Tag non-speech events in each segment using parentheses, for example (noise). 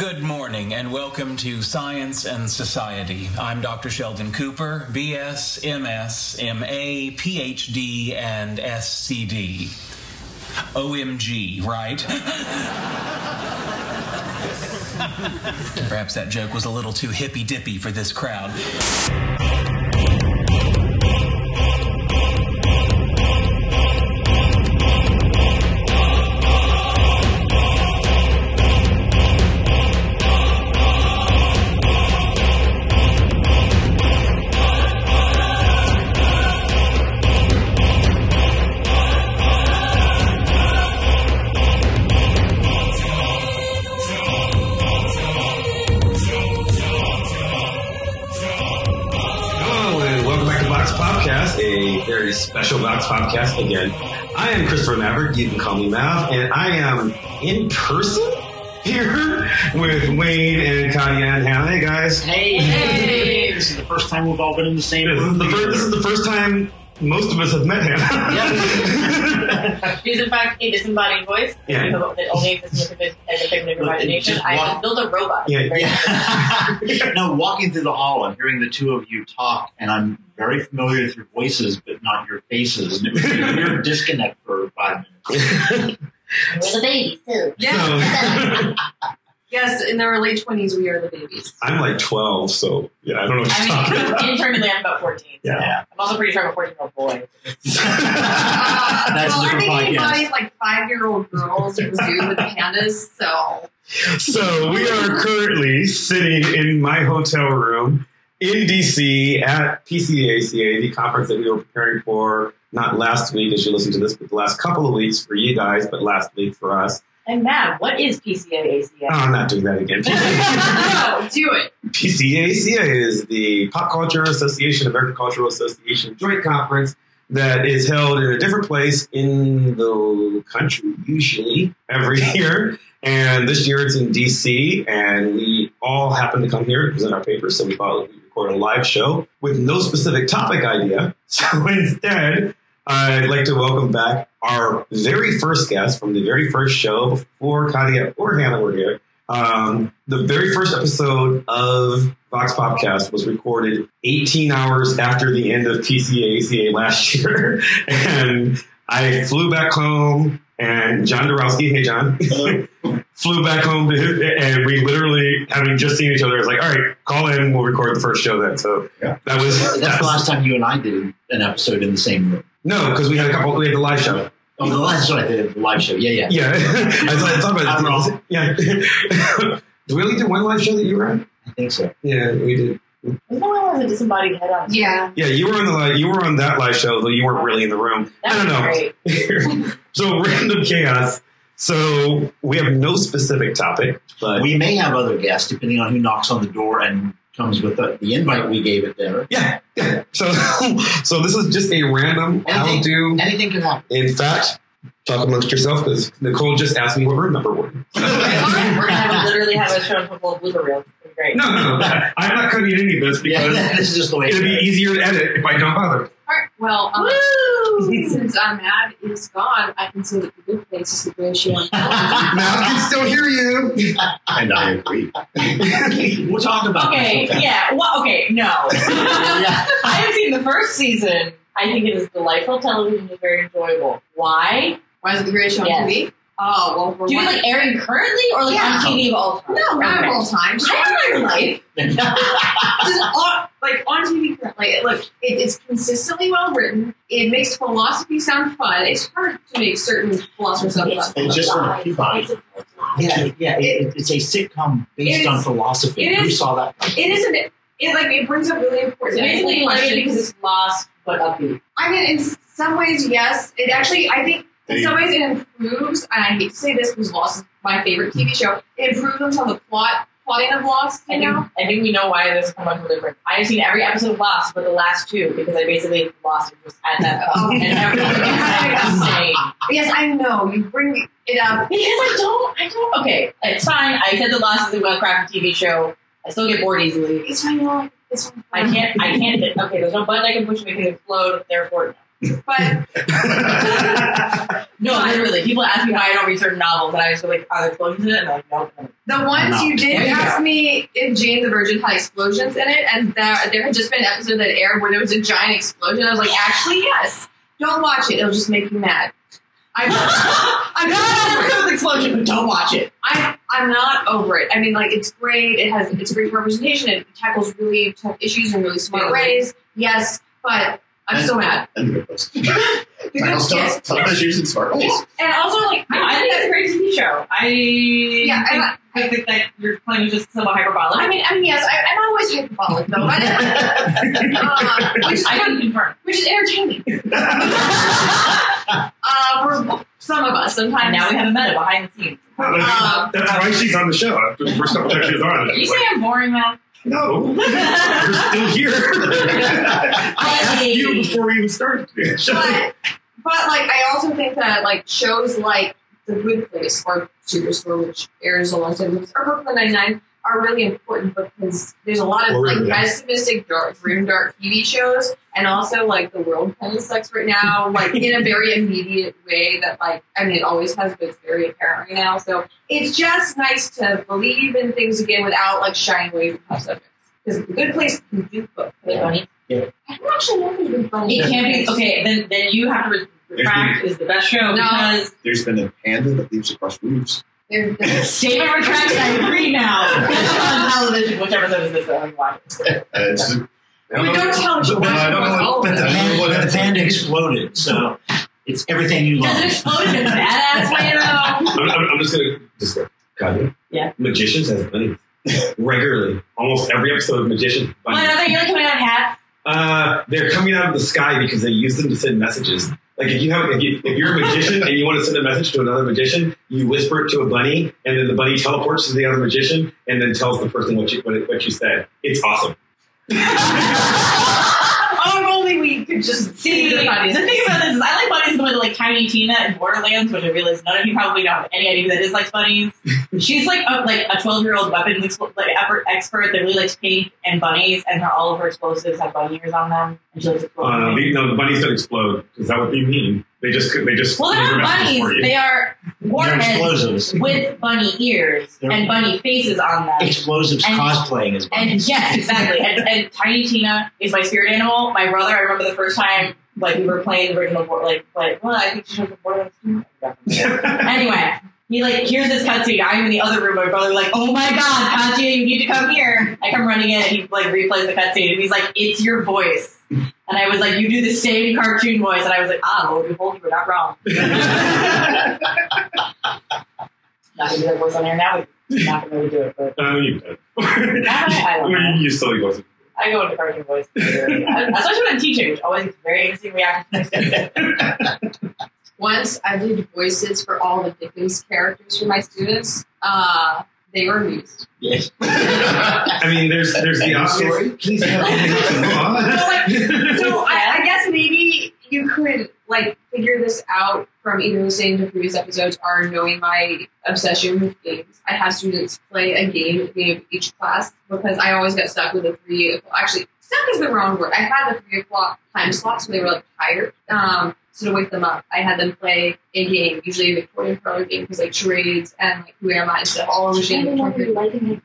Good morning and welcome to Science and Society. I'm Dr. Sheldon Cooper, BS, MS, MA, PhD, and SCD. OMG, right? (laughs) Perhaps that joke was a little too hippy dippy for this crowd. Podcast again. I am Christopher Maverick, you can call me Mav, and I am in person here (laughs) with Wayne and Katya and Hannah. Hey guys. Hey. This is the first time we've all been in the same room. the first, this is the first time most of us have met Hannah. He's in fact a disembodied voice Yeah. that only exists with as a figment of imagination. Just I walk- can build a robot. Yeah, Yeah. (laughs) no, walking through the hall and hearing the two of you talk, and I'm very familiar with your voices, but not your faces. And it was a weird (laughs) disconnect for five minutes. (laughs) We're the babies too. Yeah. So, Yes, in the early 20s, we are the babies. I'm like 12, so yeah, I don't know what you're I about. mean, internally I'm about 14. so Yeah. I'm also pretty sure I'm a 14 year old boy. That's well, a I different think he podcast. embodies like five year old girls at the zoo with pandas, so. So we are currently sitting in my hotel room in DC at PCACA, the conference that we were preparing for not last week as you listen to this, but the last couple of weeks for you guys, but last week for us. And Mav, what is PCA Oh, I'm not doing that again. (laughs) no, do it. PCACA is the Pop Culture Association, American Cultural Association joint conference that is held in a different place in the country, usually every (laughs) year. And this year it's in DC, and we all happen to come here to present our papers, so we thought we'd record a live show with no specific topic idea. (laughs) So instead, I'd like to welcome back our very first guest from the very first show before Katya or Hannah were here. Um, the very first episode of VoxPopcast was recorded 18 hours after the end of PCACA last (laughs) year. and I flew back home, and John Dorowski, hey John, (laughs) flew back home to his, and we literally, having just seen each other, was like, all right, call in, we'll record the first show then. So Yeah. that was, That's the last time you and I did an episode in the same room. No, because we had a couple, we had the live show. Oh, the last one I did, the live show. Yeah, yeah. Yeah. (laughs) I thought, I thought about I'm it. wrong. Yeah. (laughs) Did we only do one live show that you were on? I think so. Yeah, we did. Isn't that one with a disembodied head on? Yeah. Yeah, you were on the li- you were on that live show, though you weren't really in the room. That I don't know. (laughs) so random chaos. So we have no specific topic, but We may have other guests, depending on who knocks on the door and comes with the, the invite we gave it there. yeah, yeah. So (laughs) so this is just a random. Anything. do. Anything could happen. In fact, talk amongst yourself because Nicole just asked me what room number we're in. We're gonna have, literally have a show full of blooper reels. Great. No, no, no. I'm not cutting any of this Yeah, because (laughs) this is just the way it'll be easier to edit if I don't bother. All right. Well, um, (laughs) since I'm mad is gone, I can say that the good place is the great show. Now I can still hear you. And I agree. (laughs) We'll talk about Okay, this. yeah. Well, okay, no. yeah. I have seen the first season. I think it is delightful television. It's very enjoyable. Why? Why is it the great show on Yes. TV? Oh, well, we're Do you mean like airing currently or like Yeah. on TV of all time? No, not Okay. of all time. Just I your life. (laughs) (laughs) just on, like on TV currently. Look, it is consistently well written. It makes philosophy sound fun. It's hard to make certain philosophers sound fun. It's just for a Peabody. Yeah, yeah. It, it's a sitcom based It on philosophy. it Who is- saw that? It isn't. It like it brings up really It's important basically like because it's lost but upbeat. I mean, in some ways, yes. It actually, I think, in some ways, it improves. And I hate to say this because Lost is my favorite TV show. It improves on the plot, plotting of Lost. I You think, know, I think we know why this come up with difference. I have seen every episode of Lost, but the last two because I basically lost interest at that Oh. point. and everything (laughs) insane. yes, I know you bring it up. Because I don't, I don't. Okay, it's fine. I said the Lost is a well-crafted TV show. I still get bored easily. It's fine. you know, It's fine. I can't. I can't. hit- Okay, there's no button I can push to make it explode. Therefore, But (laughs) No, literally. People ask me why I don't read certain novels, and I just go like, "Are there explosions in it?" And I'm like, "No." the ones you did There ask me if Jane the Virgin had explosions in it, and there, there had just been an episode that aired where there was a giant explosion. I was like, actually, yes. Don't watch it. It'll just make you mad. I'm, I'm not over it. explosion, but don't watch it. I'm, I'm not over it. I mean, like, it's great. It has it's a great representation. It tackles really tough issues in really smart Yeah. ways. Yes, but I'm so mad. (laughs) And the good place. Because, yes, Tough issues in smart ways. and also, like, No, I think that's a great TV show. I Yeah, think, I- I think that your claim is just somewhat hyperbolic. I mean, I mean, yes, I, I'm always hyperbolic though, (laughs) but, uh, (laughs) which, I can confirm. which is entertaining. uh, for some of us, sometimes. Now we have a meta behind the scenes. (laughs) Um, That's why she's on the show. After the first couple times she was on, Are you it's saying like, I'm boring, man? no, (laughs) you're still here. I asked you before we even started. but, but like, I also think that like shows like The Good Place or Superstore, which airs alongside movies, or Brooklyn Nine Nine, are really important because there's a lot of Or like Riverdale. pessimistic, dark, grim, dark TV shows, and also like the world kind of sucks right now, like in a (laughs) very immediate way. That like, I mean, it always has, but it's very apparent right now. So it's just nice to believe in things again without like shying away from tough subjects. Because The Good Place can do both. Wait, Bunny. I don't actually know if it's been funny. It can't be okay. Then, then you have to re- retract is the best show No. because There's been a panda that leaps across roofs. They're- they're- statement retracted. I agree now. On television. Which episode this? that I'm watching? It's, We don't tell but, you. I don't know, but the, I don't know what panda, the that's- exploded, so it's everything you love. Does it explode in a badass way though? I'm, I'm, I'm just gonna just go. God, Yeah. Magicians has (laughs) bunnies regularly. Almost every episode of Magicians. What Bunnies. are they really coming out of hats? Uh, they're coming out of the sky because they use them to send messages. Like if you have, if, you, if you're a magician and you want to send a message to another magician, you whisper it to a bunny, and then the bunny teleports to the other magician, and then tells the person what you what, it- what you said. It's awesome. (laughs) Oh, if only we could just See, see the the thing about this is I like bunnies the way like Tiny Tina in Borderlands, which I realize none of you probably don't have any idea who that is likes bunnies. (laughs) She's like a, like a twelve year old weapons like expert, expert that really likes pink and bunnies, and her all of her explosives have bunny ears on them, and she likes Uh, the, no, the bunnies don't explode Is that what be mean. They just they just well, they're not bunnies; they are warheads explosives. with bunny ears They're- and bunny faces on them. Explosives And- cosplaying as And bunnies. yes, exactly. And, (laughs) and Tiny Tina is my spirit animal. My brother, I remember the first time like we were playing the original board, like like well, I think she was the Borderlands two. anyway, he like hears this cutscene. I'm in the other room. My brother like, oh my god, Katya, you need to come here. I come running in. and He like replays the cutscene, and he's like, it's your voice. And I was like, you do the same cartoon voice, and I was like, ah, and behold, you were not wrong. (laughs) not gonna do that voice on air now. We're not gonna really do it, but Uh, you did. I (laughs) don't you still wasn't. I go into cartoon voice. (laughs) Especially when I'm teaching, which always very interesting reactions. Once I did voices for all the Dickens characters for my students. Uh, they were amused. Yes. (laughs) I mean, there's there's the End of obvious. story. Please help me. (laughs) So (laughs) I, I guess maybe you could like figure this out from either listening to previous episodes or knowing my obsession with games. I have students play a game at the beginning of each class because I always get stuck with the three. Actually, stuck is the wrong word. I had the three o'clock time slot, so they were like tired. Um, so to wake them up, I had them play a game, usually a Victorian parlor game, because like charades and like Who Am I and stuff, all over the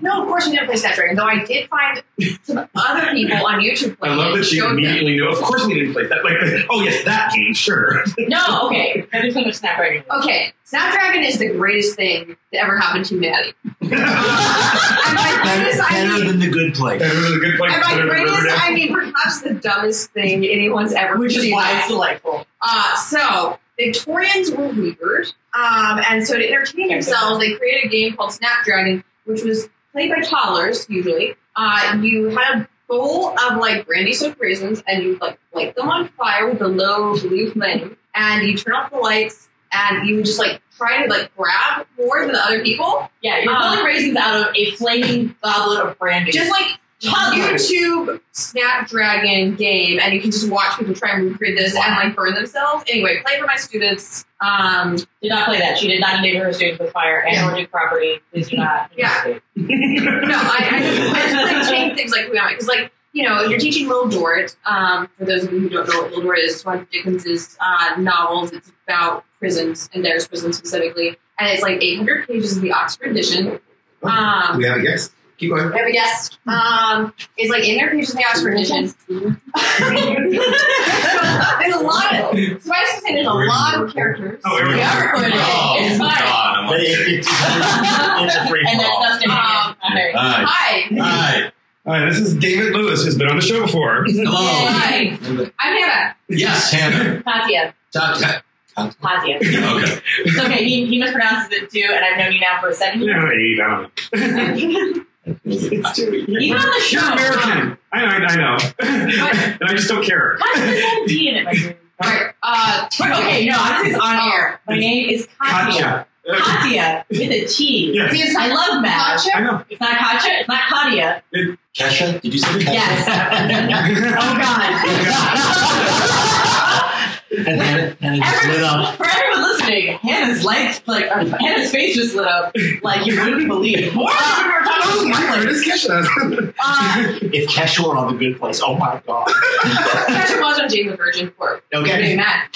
No, of course we didn't play Snapdragon, though I did find some other people on YouTube I love that she showed them. immediately knew. Of course, we didn't play that. Like, oh yes, that game, sure. no, (laughs) okay. That is of Snapdragon. Okay, Snapdragon is the greatest thing to ever happen to humanity. (laughs) and by Better, I mean, than the good place. That was a good place. and by put it in greatest, I mean perhaps the dumbest thing anyone's ever Which is why it's delightful. Uh, so Victorians were weird, um, and so to entertain themselves, they created a game called Snapdragon, which was played by toddlers usually. Uh, you had a bowl of like brandy soaked raisins, and you like light them on fire with a low blue flame, and you turn off the lights, and you would just like try to like grab more than the other people, Yeah, you're Uh, pulling raisins out of a flaming goblet of brandy. just like. YouTube Snapdragon game, and you can just watch people try and recreate this and like burn themselves. Anyway, play for my students. Um, did not play that. She did not endanger her students with fire and or do property. Please do not. Yeah. no, I, I just, I just like change things like we because like you know, you're teaching Little Dorrit. Um, for those of you who don't know what Little Dorrit is, it's one of Dickens's uh, novels. It's about prisons and there's prisons specifically, and it's like 800 pages of the Oxford edition. Um, we have a guest. Keep going. I have a guest. Um, it's like 800 pages of the Oxford edition. (laughs) there's a lot of. Suffice to say, there's a lot of characters. Oh, here we We are recording. Oh, It's fine. God, I'm like, it's, it's a free And that's fall. Um, in. Hi. Hi. Hi. All right, this is David Lewis, who's been on the show before. Hello. Hi. I'm Hannah. Yes, Hannah. Katya. Talk to- Katya. Okay. It's (laughs) okay. He, he mispronounces it too, and I've known you now for seven years. Yeah, eight, I don't know. It's too, Even on the show. You're American. I know, I know. (laughs) and I just don't care. Katya has D in it, my dude. Alright, uh, (laughs) Okay, no, I'm just on air. My name is Katya. Katya. Katya with a T. Yes. I love math. Katya? I know. It's not Katya. It's not Katya. Kesha? Did you say Kesha? Yes. (laughs) Oh God. And Hannah, Hannah just lit up. For everyone listening, Hannah's light, like uh, Hannah's face just lit up, like you wouldn't believe. (laughs) More than we were Oh, my talking God, it's Kesha. Uh, If Kesha were on the good place, oh my god. Catch was on Jane the Virgin Court. Okay. doing that.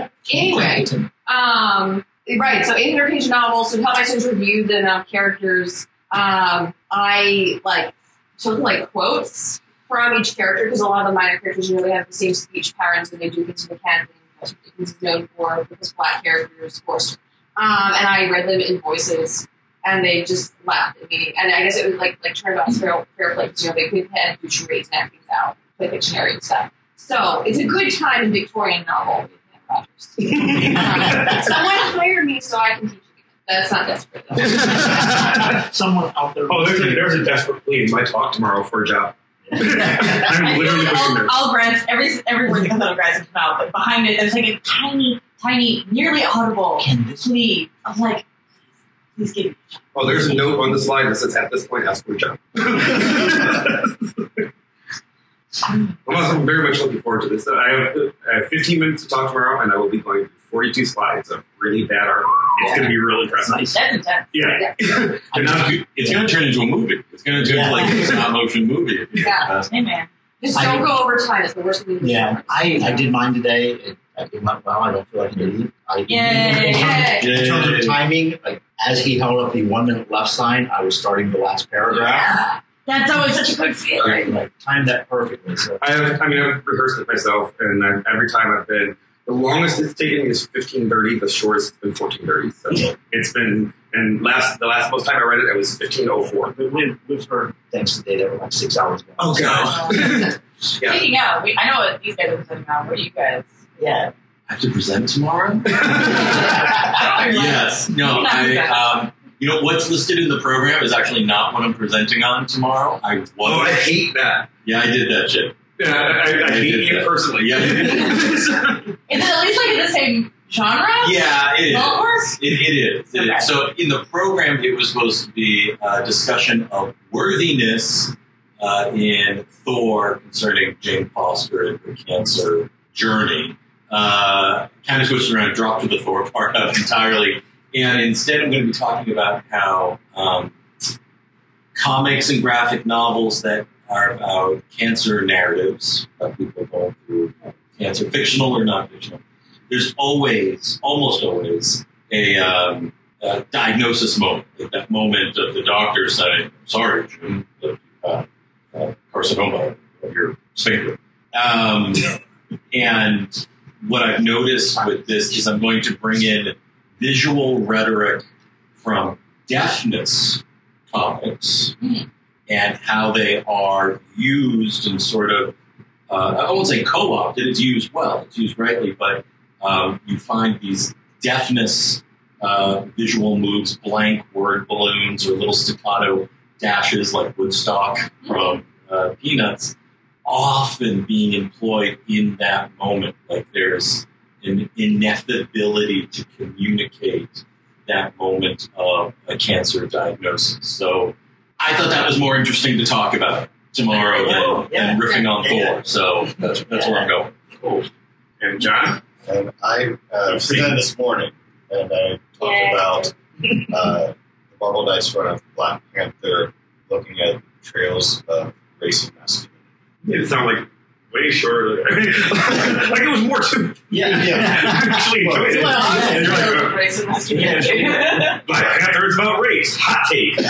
Um, (laughs) anyway, um, right. So 800 page novel. So to help my students review the amount of characters, um, I like took like quotes from each character because a lot of the minor characters, you know, they have the same speech patterns and they do things mechanically. That's what Dickens is known for with his black characters, of course. Um, and I read them in voices. And they just laughed at me, and I guess it was like like Turnbout's fair, fair play because you know they could and do charades and act things out, play Dictionary and stuff. So it's a good time in Victorian novel. with Hannah Rogers. Um, someone hire me so I can teach you. That's not desperate though. (laughs) Someone out there. Oh, there's a, there's a desperate plea in my talk tomorrow for a job. I'm literally pushing all, there. all grants, every every word that comes out of grants come out, but behind it, there's like a tiny, tiny, nearly audible Can this plea of like, please give me. Oh, there's a note on the slide that says, at this point, ask for a job. (laughs) I'm also very much looking forward to this. I have, I have 15 minutes to talk tomorrow, and I will be going through 42 slides of really bad art. It's going to be real impressive. nice. That's intense. Yeah. and (laughs) now, It's going to turn into a movie. It's going to turn Yeah. into like a stop motion movie. Yeah. ask me. Hey man, Just don't go over time. It's the worst thing. you can Yeah. I, I did mine today. It, it went well. I don't feel like an idiot. I, Yay. In terms, in terms of timing, like as he held up the one minute left sign, I was starting the last paragraph. that's always such a good feeling. Right, like timed that perfectly. So I, have, I mean, I've rehearsed it myself, and I, every time I've been, the longest it's taken me is 1530, the shortest has been 1430. So it's been, and last the last most time I read it, it was 1504. we, we, we've heard things today that were like six hours ago. Oh, God. (laughs) yeah. Speaking of, we, I know what these guys are presenting now. What are you guys? Yeah. I have to present tomorrow? (laughs) yes. No, I, um, you know, what's listed in the program is actually not what I'm presenting on tomorrow. I was. Oh, I hate that. yeah, I did that shit. Yeah, I, I, hate you personally. Yeah. (laughs) Is it at least like in the same genre? Yeah, it is. It? It, it is. It is. Okay. So in the program, it was supposed to be a discussion of worthiness uh, in Thor concerning Jane Foster and her cancer journey. Uh, kind of switched around, dropped to the Thor part out entirely, and instead I'm going to be talking about how um, comics and graphic novels that are about cancer narratives of people going through cancer, fictional or non-fictional there's always, almost always, a, um, a diagnosis moment, like that moment of the doctor saying, "Sorry, Jim, uh, uh, carcinoma of your sphincter." Um, (laughs) and what I've noticed with this is I'm going to bring in visual rhetoric from deafness comics Mhm. And how they are used and sort of uh, I won't say co-opted. It's used well. It's used rightly, but um, you find these deafness uh, visual moves, blank word balloons, or little staccato dashes like Woodstock from uh, Peanuts, often being employed in that moment. Like there's an ineffability to communicate that moment of a cancer diagnosis. So I thought that was more interesting to talk about tomorrow than, Yeah. than riffing on Yeah. Thor. So that's that's where I'm going. Cool. And John? And I uh, presented this morning, and I talked Yay. about (laughs) uh, the Marvel Knights run of Black Panther, looking at trails of race and masculinity. Made it sound like way shorter. (laughs) like it was more to Yeah, (laughs) actually enjoyed it. Well, And you're like, uh, race and masculinity. Black Panthers about race. Hot take. (laughs)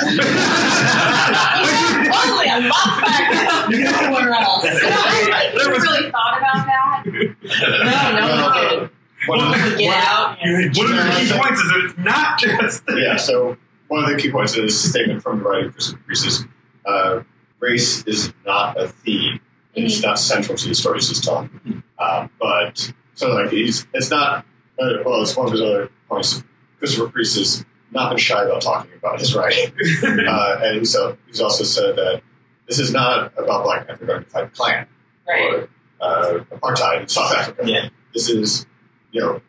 totally a lot back somewhere else. No, I, I never was- really thought about that. No, no, Uh, we didn't. One of the- Get out. One of the key points is that it's not just. yeah, so one of the key points of this statement from the writing Chris Priest is uh, race is not a theme. It's not central to the stories he's telling. Um, but so like he's it's not uh, well it's one of his other points. Christopher Priest has not been shy about talking about his writing, (laughs) uh, and so he's also said that this is not about Black Panther going to fight Klan Right. or uh, apartheid in South Africa. Yeah. This is you know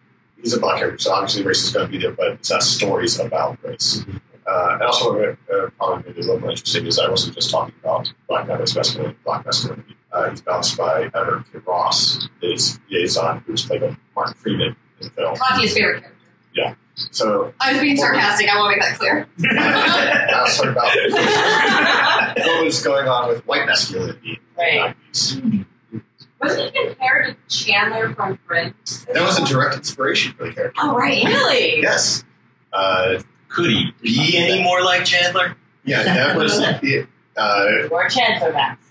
he's a black character, so obviously race is going to be there, but it's not stories about race. Uh, and also, what uh, probably made it a little more interesting is I wasn't just talking about black Panther's masculinity, black masculinity. Uh, he's bounced by Everett K. Ross, his liaison, who's played by Martin Freeman in the film. Conti's favorite character. Yeah. So I was being sarcastic. I want to make that clear. I was talking about (laughs) what was going on with white masculinity. Right. Wasn't he compared to Chandler from Friends? That was a direct inspiration for the character. Oh, right. Really? Yes. Uh, Could he be any more like Chandler? yeah, that was (laughs) it. Uh, Or Chandler Max.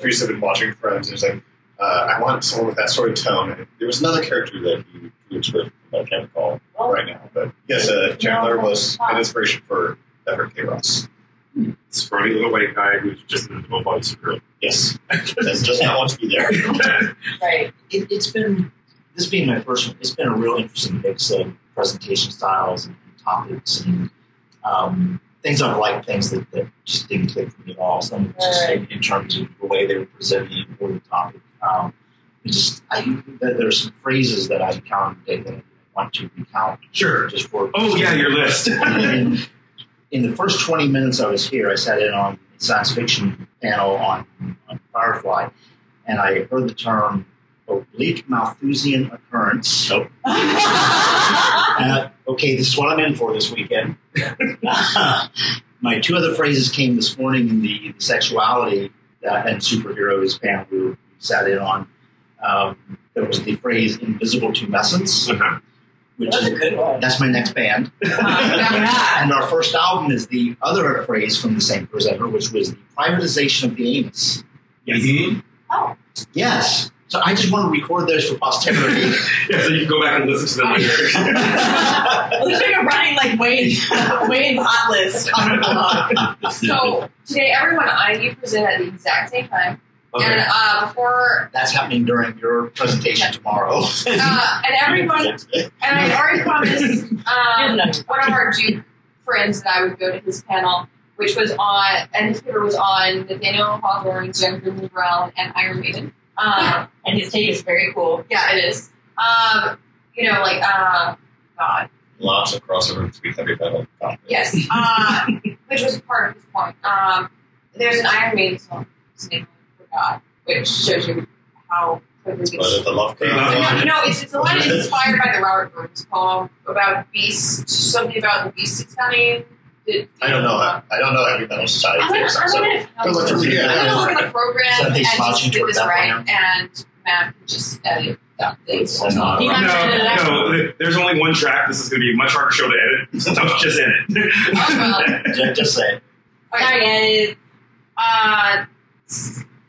Priest had been watching Friends, and he's like, uh, I want someone with that sort of tone. And there was another character that he drew with, from, I can't recall right now. But yes, uh, Chandler was an inspiration for Everett K. Ross. Scrawny little white guy who's just in the full body superhero. Yes. That's just not want to be there. (laughs) Right. it, it's been this being my first one. It's been a real interesting mix of presentation styles and, topics and um, things I've liked, things that, that just didn't click for me at all. Some just in, in terms of the way they were presenting or the topic. Um, just I, there there are some phrases that I encountered today that I want to recount Sure. just for Oh yeah, your list. (laughs) in, in the first 20 minutes I was here, I sat in on a science fiction panel on, on Firefly, and I heard the term oblique Malthusian occurrence. So, (laughs) (laughs) uh, okay, this is what I'm in for this weekend. (laughs) My two other phrases came this morning in the, the sexuality uh, and superheroes panel we, we sat in on. Um, there was the phrase invisible tumescence, Uh-huh. which That's is a good one. that's my next band. (laughs) yeah. (laughs) And our first album is the other phrase from the same presenter, which was the privatization of the anus. Yes. Oh. Yes. So I just want to record those for posterity. (laughs) Yeah, so you can go back and listen to them later. At least you're running like Wayne's, Wayne's hot list on the blog. So today, everyone I you present at the exact same time, and uh, before That's happening during your presentation tomorrow. uh, and everyone (laughs) and I already promised um, one of our Duke friends that I would go to his panel, which was on and his paper was on Nathaniel Hawthorne's Young Goodman Brown and Iron Maiden. Um, And his take is very cool. yeah, it is. Um, you know, like uh, God, Lots of crossover between heavy metal and pop. yes, uh, which was part of his point. Um, there's an Iron Maiden song, his name I forgot, which shows you how quickly Was it the Love No, no, it's, it's a line inspired by the Robert Burns poem about beasts, something about the beast is coming. Did- I don't know. I, I don't know heavy metal society. I'm gonna, things, I'm so- gonna, Go look through the- I'm gonna look at the program So and just slouching get this right, and Mav just edit that things. That's not- He No, might edit it out. no, there's only one track. This is going to be a much harder show to edit. (laughs) So don't just edit. Oh, well. just, (laughs) just say. Sorry, guys. Uh,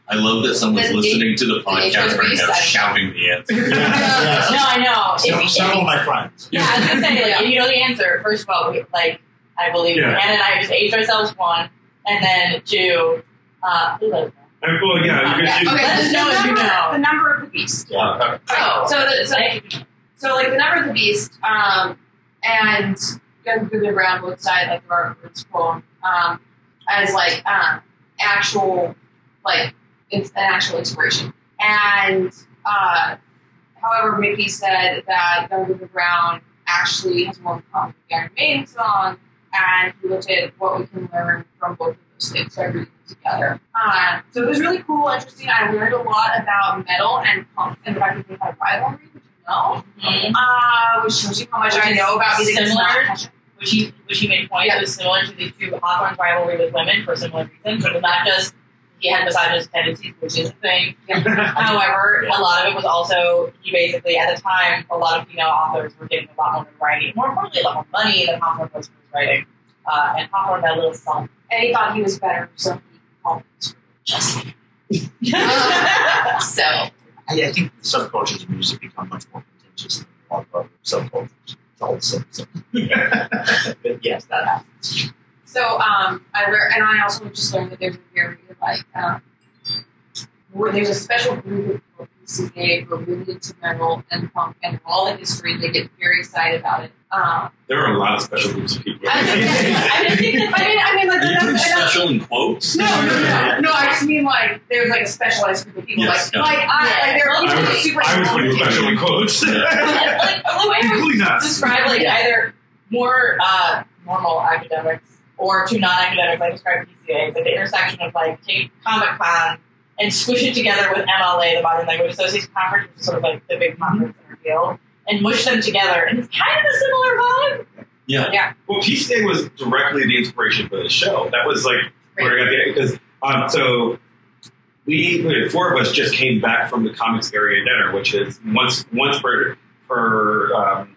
I love that someone's Then listening to the podcast should right now, shouting the answer. (laughs) Yes. No, I know. Several, If, several of my friends. yeah, I was gonna say, like, if you know the answer, first of all, we, like, I believe Yeah. Anna and I just aged ourselves one, and then two, uh, who knows? And, well, yeah, you Yeah. could, okay, Let us the, know if you number, know. the number of the beast. Yeah. Oh. So, the, so So like the number of the beast, um, and Young Goodman Brown both side like the Robert Burns poem, um, as like um, actual like it's an actual inspiration. And uh, however, Mickey said that Young Goodman Brown actually has more in common with the Iron Maiden song, and we looked at what we can learn from both of those things, so everything together. Uh, so it was really cool, interesting. I learned a lot about metal and punk and the fact that they had rivalry, which you know, uh, which shows you how much Which I know about music. that's similar. which he which he made point Yeah. was similar to the two Hawthorne's rivalry with women for similar reasons. It was not just he had misogynist tendencies, which is a thing. However, a lot of it was also he basically at the time a lot of female authors were getting a lot more notoriety, more importantly, a lot more money than Hawthorne was for his writing. Uh, and Hawthorne had a little something. And he thought he was better, so he called him just. (laughs) (laughs) so I, I think the subcultures of music become much more contentious than a other subcultures. It's all the same. So. (laughs) but yes, that happens. So um, I learned, and I also just learned that there's a very like um, where there's a special group of PCA who are really into metal and punk and all the history. They get very excited about it. Um, There are a lot of special groups of people. I, mean, I, mean, I mean, like (laughs) Are you that's, putting special in quotes? no, no, no, no. I just mean like there's like a specialized group of people. Yes, like, yeah. like I, like they're I people was- super. I was putting special in quotes. Yeah. (laughs) like the way I Including us. describe like Yeah. either more uh, normal academics or to non-academics, I describe PCA as like the intersection of like take Comic Con and squish it together with MLA, the Modern Language Association Conference, which is sort of like the big conference in our field, and mush them together, and it's kind of a similar vibe. Yeah. Yeah. Well, PCA was directly the inspiration for the show. That was like where I got the because um, so we we- four of us just came back from the comics area dinner, which is once once per per um,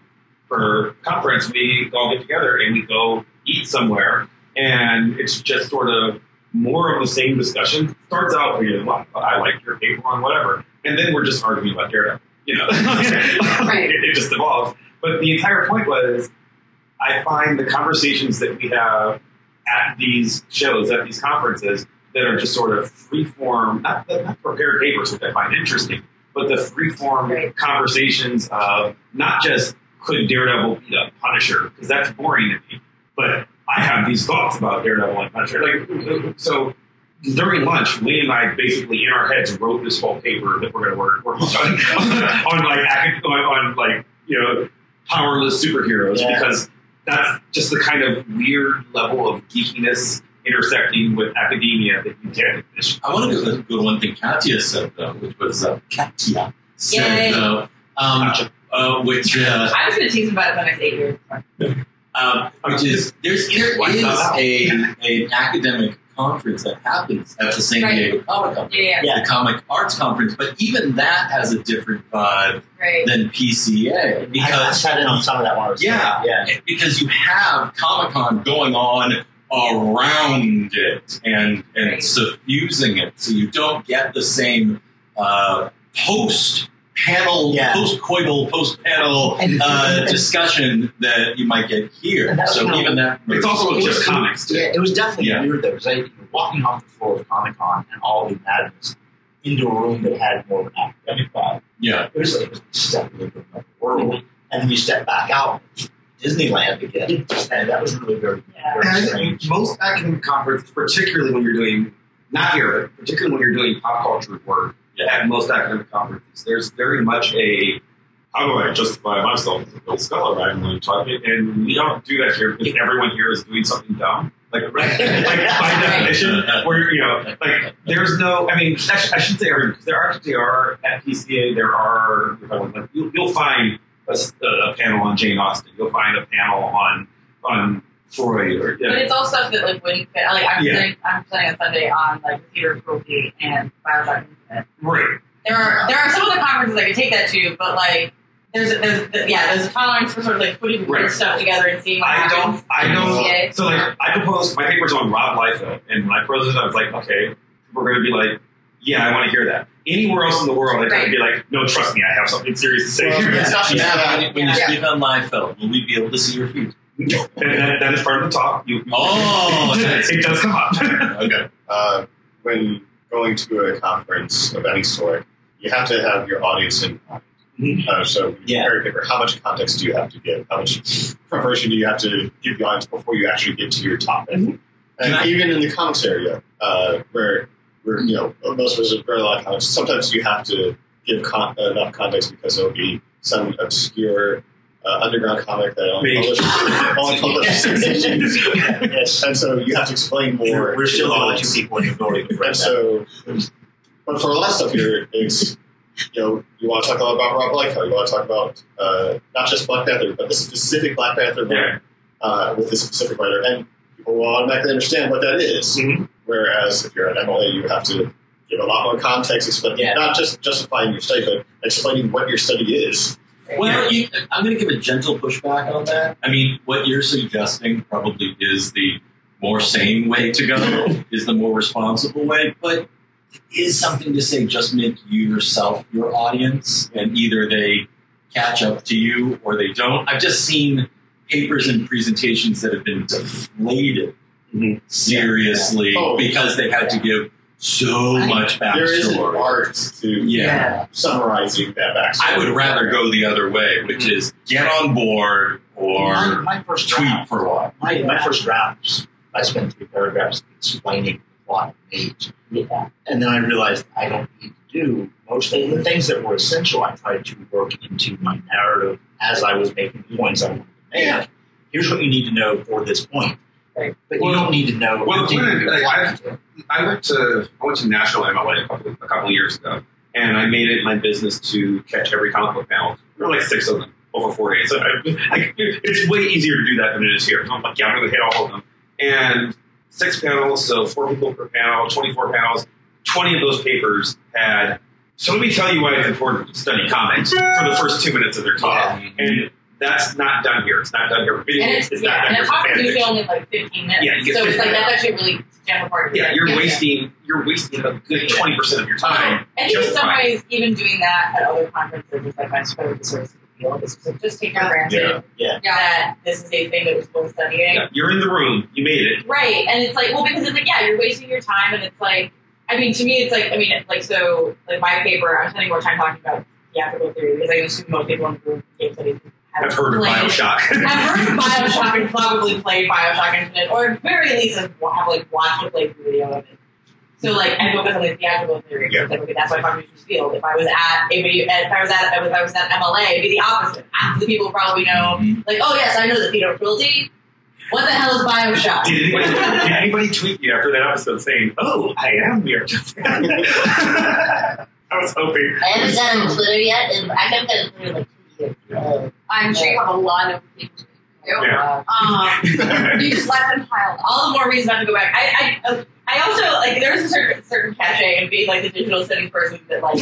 per conference we all get together and we go eat somewhere, and it's just sort of more of the same discussion. Starts out you know, well, I like your paper on whatever, and then we're just arguing about Daredevil. You know, (laughs) Right. it, it just evolves. But the entire point was, I find the conversations that we have at these shows, at these conferences, that are just sort of free form, not, not prepared papers, which I find interesting, but the free form Right. conversations of not just could Daredevil beat up Punisher, because that's boring to me, but I have these thoughts about Daredevil and Punisher. Like, so during lunch, Lee and I basically in our heads wrote this whole paper that we're going to work, work on, (laughs) on like on, on like you know powerless superheroes Yeah. because that's just the kind of weird level of geekiness intersecting with academia that you get in this. I want to go, go to one thing Katya said, though, which was uh, Katya said, Yay. though, um, uh, which uh, I was going to tease about it for the next eight years. Um, which is there's there Why is not? a an academic conference that happens at the San Right. Diego Comic Con, Yeah, Yeah. the Comic Arts Conference, but even that has a different vibe right. than PCA I, I because sat in on some of that when I was Yeah. there. yeah. because you have Comic Con going on around it and and Right. suffusing it, so you don't get the same uh, post panel, Yeah. post coital, post panel uh, discussion that you might get here. So kind of- even that, It's also It just was- comics too. Yeah, it was definitely Yeah. weird though, because you're walking off the floor of Comic Con and all the madness into a room that had more of an academic vibe. yeah, It was like it was stepping into another world, and then you step back out, Disneyland again, and that was really very, Yeah. very And strange. most academic conferences, particularly when you're doing not here, but particularly when you're doing pop culture work Yeah. at most academic conferences, there's very much a how do I justify myself as a real scholar? I'm going to talk it, and we don't do that here because everyone here is doing something dumb. Like, (laughs) like by (laughs) definition, where you know, like there's no. I mean, I, I should say everyone because there actually are at PCA. There are. If I would, like, you'll, you'll find a panel on Jane Austen. You'll find a panel on on Freud or yeah. But it's all stuff that like wouldn't fit. Like I'm Yeah. presenting, I'm presenting on Sunday on like the theater of cruelty and Bioshock Infinite. right. There are there are some other conferences I could take that to, but like there's there's yeah there's a tolerance for sort of like putting Right. weird stuff together and seeing what I happens. don't. I don't. Yeah. So like, I proposed my paper's on Rob Liefeld, and when I proposed it, I was like, okay, we're going to be like, yeah, I want to hear that. Anywhere else in the world, I'd Right. be like, no, trust me, I have something serious to say Well, here. it's not just yeah. When you, when you Yeah. speak on Liefeld, will we be able to see your feet? And that, that is part of the talk. You, Oh, it, (laughs) nice. it does come up. (laughs) Okay. Uh, when going to a conference of any sort, you have to have your audience in mind. Uh, so, Yeah. prepare a paper, how much context do you have to give? How much preparation do you have to give the audience before you actually get to your topic? And I- even in the comics area, uh, where where you know most of us have read a lot of comics, sometimes you have to give con- enough context because there'll be some obscure uh, underground comic that only Me. published, only published (laughs) yes, and so you have to explain more. we're, we're still the the only two people in the building who And so, but for a lot of stuff here, it's you know you want to talk about Rob Liefeld, you want to talk about uh, not just Black Panther, but the specific Black Panther book Yeah. uh, with this specific writer, and people will automatically understand what that is Mhm. Whereas if you're an MLA, you have to give a lot more context, explain, Yeah. not just justifying your study, but explaining what your study is. Well, you, I'm going to give a gentle pushback on that. I mean, what you're suggesting probably is the more sane way to go, (laughs) is the more responsible way, but it is something to say just make you yourself your audience, and either they catch up to you or they don't. I've just seen papers and presentations that have been deflated Mhm. seriously Yeah. Oh. because they had to give so I- much backstory. There is an art to Yeah. summarizing that backstory. I would rather go the other way, which mm-hmm. is get on board or my first tweet draft, for a while. my, my first draft, I spent three paragraphs explaining plot page. Yeah. And then I realized I don't need to do most of the things that were essential. I tried to work into my narrative as I was making the points I wanted to make. Yeah. Here's what you need to know for this point. Right. But Well- you don't need to know. well, everything when I- like. I went to I went to National MLA a couple, a couple of years ago, and I made it my business to catch every comic book panel. There were like six of them over four days. So I, (laughs) I, it's way easier to do that than it is here. So I'm like, yeah, I'm going to hit all of them. And six panels, so four people per panel, 24 panels. 20 of those papers had. So let me tell you why it's important to study comics for the first two minutes of their talk. And that's not done here. It's not done here for video. And games. it's, It's not done and here it for fan usually only like 15 minutes. Yeah, you get so it's 15 like that's minutes. actually really general part. Yeah, it. you're wasting you're wasting a good twenty percent of your time. And in some ways, even doing that at other conferences is like my sort of the source the field. It's just, just take for granted Yeah. Yeah. that this is a thing that was worth studying. Yeah, you're in the room. You made it. Right. And it's like, well, because it's like, yeah, you're wasting your time. And it's like, I mean, to me, it's like, I mean, like, so, like, my paper, I'm spending more time talking about theatrical theory because I assume most people in the group game studies have I've heard of played- Bioshock. Have heard of Bioshock and probably played Bioshock Infinite, or at very least have, have like, watched a playthrough video of it. So, like, I focus on like theatrical theory. Yeah. Like, okay, that's why Contributions Field. If I was at a video, if I was at, if I was at MLA, it'd be the opposite. Half the people probably know, mm-hmm. like, oh yes, I know the theater cruelty. What the hell is Bioshock? Did anybody, did anybody tweet you after that episode saying, "Oh, I am weird"? (laughs) I was hoping. I haven't done it Twitter yet, and I haven't done it Twitter like two. I'm sure you have a lot of things to do. Yeah. Um, You just let them pile up. all the more reason not to go back. I, I, I also like there's a certain certain cachet in being like the digital studies person that like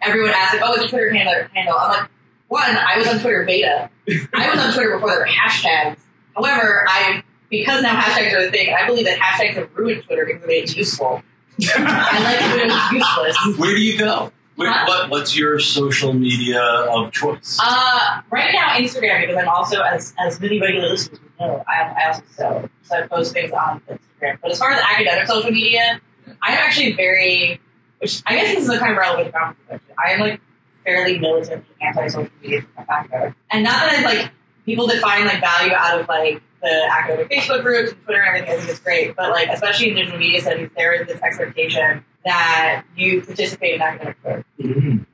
everyone asks like, oh, it's a Twitter handle. Handle. I'm like, one, I was on Twitter beta. I was on Twitter before there were hashtags. However, I because now hashtags are a thing. I believe that hashtags have ruined Twitter because they made it useful. I like it when it was useless. Where do you go? Where, Huh? what, what's your social media of choice? Uh, right now Instagram because I'm also as as many regular listeners would know, I, I also sew, so I post things on Instagram. But as far as academic social media, I'm actually very, which I guess this is a kind of relevant conversation. I am like fairly militantly anti-social media from my background, and not that I like people define like value out of like the academic Facebook groups and Twitter and everything. I think it's great, but like especially in digital media studies, there is this expectation that you participate in academic work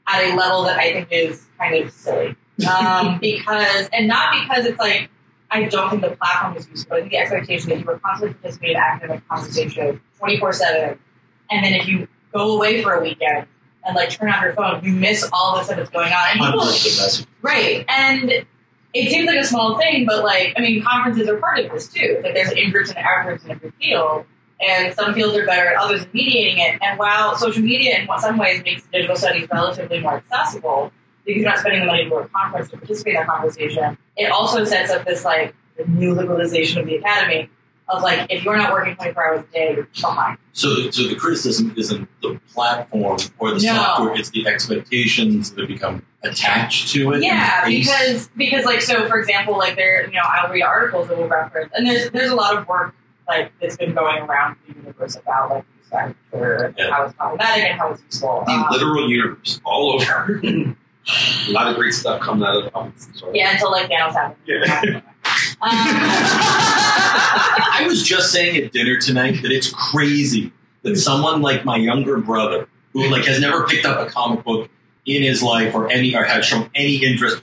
at a level that I think is kind of silly. Um, (laughs) because, and not because it's like, I don't think the platform is useful. I think the expectation that you are constantly participating in academic conversation 24 7. And then if you go away for a weekend and like turn on your phone, you miss all the stuff that's going on. And people, message. Right. And it seems like a small thing, but like, I mean, conferences are part of this too. Like there's in groups and out groups in every field. And some fields are better at others at mediating it. And while social media in some ways makes digital studies relatively more accessible, because you're not spending the money to go to a conference to participate in that conversation, it also sets up this like neoliberalization of the academy of like if you're not working 24 hours a day, you're behind. So, so the criticism isn't the platform or the No. software; it's the expectations that become attached to it. Yeah, and the pace. because because like so for example, like there you know I'll read articles that will reference, and there's there's a lot of work like it's been going around the universe about like use of Twitter and Yeah. how it's problematic and how it's useful. The Um, literal universe, all over. a lot of great stuff coming out of the office. yeah, until like Thanos happened. Yeah. Um, I was just saying at dinner tonight that it's crazy that someone like my younger brother, who like has never picked up a comic book in his life or any or has shown any interest,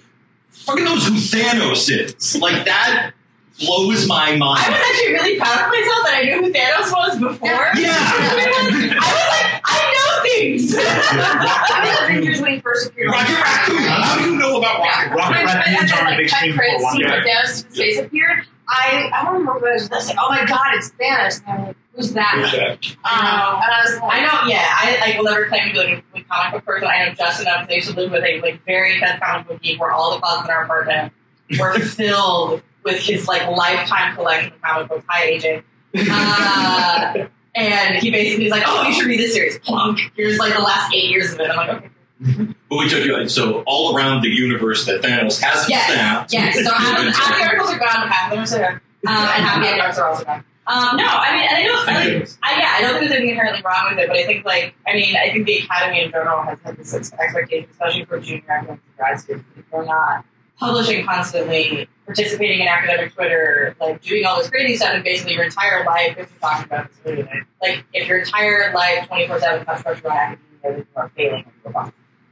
fucking knows who Thanos is. Like that blows my mind. I was actually really proud of myself that I knew who Thanos was before. Yeah. I was like, I know things. (laughs) I was Avengers when he first appeared. Rocket Raccoon. How do you know about Rocket When, Raccoon? when, Raccoon's on a like, big Cut screen Chris, for one he day. put down face appeared. I I don't remember what I was like, Oh my god, it's Thanos. And I'm like, who's that? Who's that? Um, and I was like, I know, yeah. I like will never claim to be like a big comic book person. I know just enough. They used to live with a like very intense comic book geek, where all the closets in our apartment were (laughs) filled with his like lifetime collection of comic books. Hi, AJ. Uh, and he basically is like, "Oh, you should read this series." Plunk. Here's like the last eight years of it. I'm like, okay. But we took you so all around the universe that Thanos hasn't Yes. snapped. Yes. So half, half the articles are gone, half of them are still there, um, and half the articles are also gone. Um, no, I mean, and I know, I, like, I, yeah, I don't think there's anything inherently wrong with it, but I think, like, I mean, I think the academy in general has had this expectation, especially for junior academics and grad students, that they're not publishing constantly, participating in academic Twitter, like doing all this crazy stuff, and basically your entire life, if you're talking about this, like, if your entire life, 24 7, touch structured on academia, you are failing.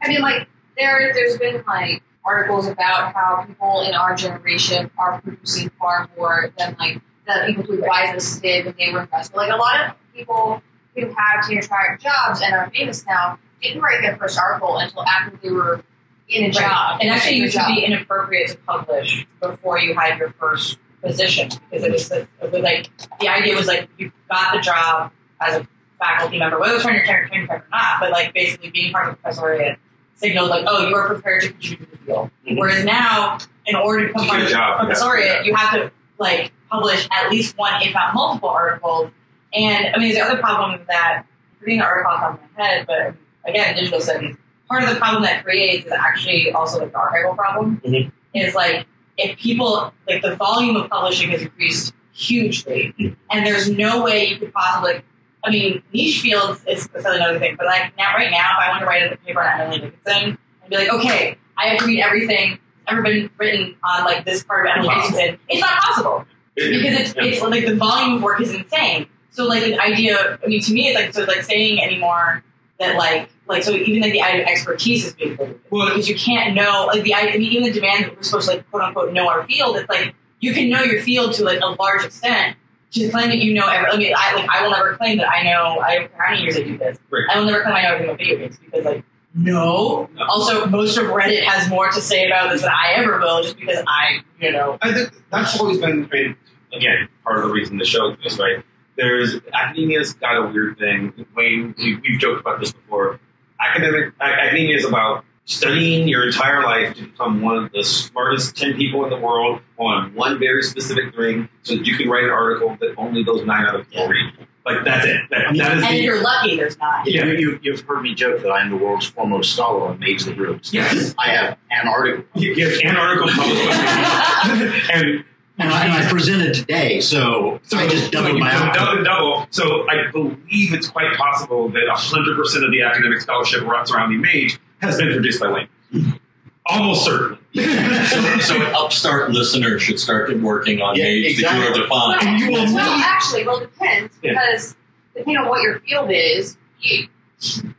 I mean, like there, there's been like articles about how people in our generation are producing far more than like the people who advised us did when they were invested. Like a lot of people who have tenure track jobs and are famous now didn't write their first article until after they were in a Right. job. And actually, in it a used to job. be inappropriate to publish before you had your first position because it was, the, it was like the idea was like you got the job as a faculty member, whether it was on your tenure tenure track or not, but like basically being part of the professoriate signaled like, oh, you are prepared to contribute to the field. Mhm. Whereas now, in order to become part of the job, you have to professoriate, that. you have to like publish at least one, if not multiple articles. And I mean, the other problem is that I'm reading the article off the top of my head, but again, digital studies part of the problem that creates is actually also like the archival problem. Mhm. Is like if people like the volume of publishing has increased hugely, and there's no way you could possibly. I mean, niche fields is another thing, but like now, right now, if I want to write a paper on Emily Dickinson, I'd be like, okay, I have to read everything ever been written on like this part of Emily Dickinson. It's not possible because it's, it's like the volume of work is insane. So like the idea, I mean, to me, it's like so like saying anymore that like like so even like the idea of expertise is being Well, because you can't know like the I mean even the demand that we're supposed to like quote unquote know our field. It's like you can know your field to like a large extent. To claim that you know every, I mean, I like I will never claim that I know. I how many years I do this. Right. I will never claim I know everything about video games because like no. Also, most of Reddit has more to say about this than I ever will, just because I you know I think that's always been, I mean, again, part of the reason the show exists, right? There's academia's got a weird thing. Wayne, we, we've joked about this before. Academic ac- academia is about studying your entire life to become one of the smartest ten people in the world on one very specific thing, so that you can write an article that only those nine out other people read. Like that's it. That, that is and if the, you're lucky, there's not. Yeah. You, you, you've heard me joke that I'm the world's foremost scholar on Mage the Heroes. Yes. I have an article, you you have an article published, (laughs) and and I, and I presented today, so, so I just doubled you my double, output. double, double. So I believe it's quite possible that 100% of the academic scholarship surrounding Mage has been produced by Wayne. Almost certainly. (laughs) so, so an upstart listener should start working on Yeah, Mage exactly. the Hero Defined. And you will well, actually, well, it depends Yeah. because depending on what your field is, you,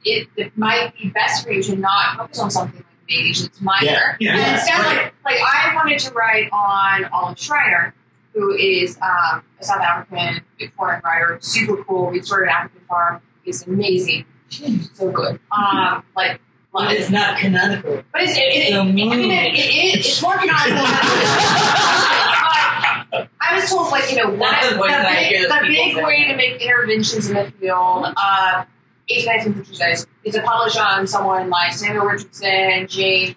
it, it might be best for you to not focus on something like mage. It's minor. Yeah. Yeah. And Yeah, instead, like, like I wanted to write on Olive Schreiner, who is um, a South African Victorian writer, super cool. We started African farm. He's amazing. She's so good. Um, like, Well, it's not canonical. but it's, it, it, So I mean, moved. it, it, it's more (laughs) canonical. I was told, like, you know, one of the the, voice that I hear big, the big way to make interventions in the field, uh, 18th century is to publish on someone like Samuel Richardson, Jane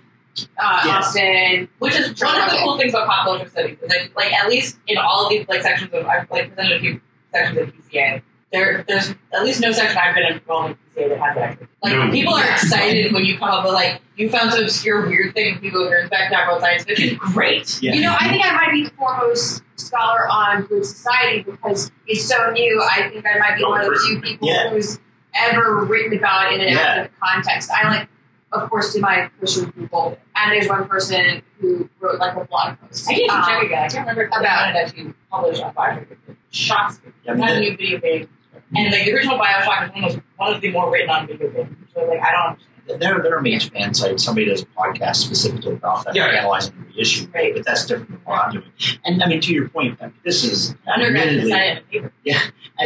uh, Yeah. Austen. Which is one of the cool things about pop culture studies. Is like, like at least in all of these like sections of I've like presented a few sections of PCA. There, there's at least no section I've been involved in PCA that has that. Like No. people are excited when you come up with like you found some obscure weird thing and people are in fact about science fiction. Great. Yeah. You know, I think I might be the foremost scholar on good society because it's so new. I think I might be one of the few people Yeah. who's ever written about in an Yeah. academic context. I like, of course, do my Christian Google, and there's one person who wrote like a blog post. I need to um, check again. I can't remember about- about it actually published on Bioshock. It shocks me. Yeah, not a new video game. And like the original Bioshock is one of, one of the more written on video games. So like I don't understand. There, there are Mage fan sites. Somebody does a podcast specifically about that, Yeah. analyzing every issue. Right. But that's different than what I'm doing. And I mean, to your point, I mean, this is Undergrad admittedly- decided in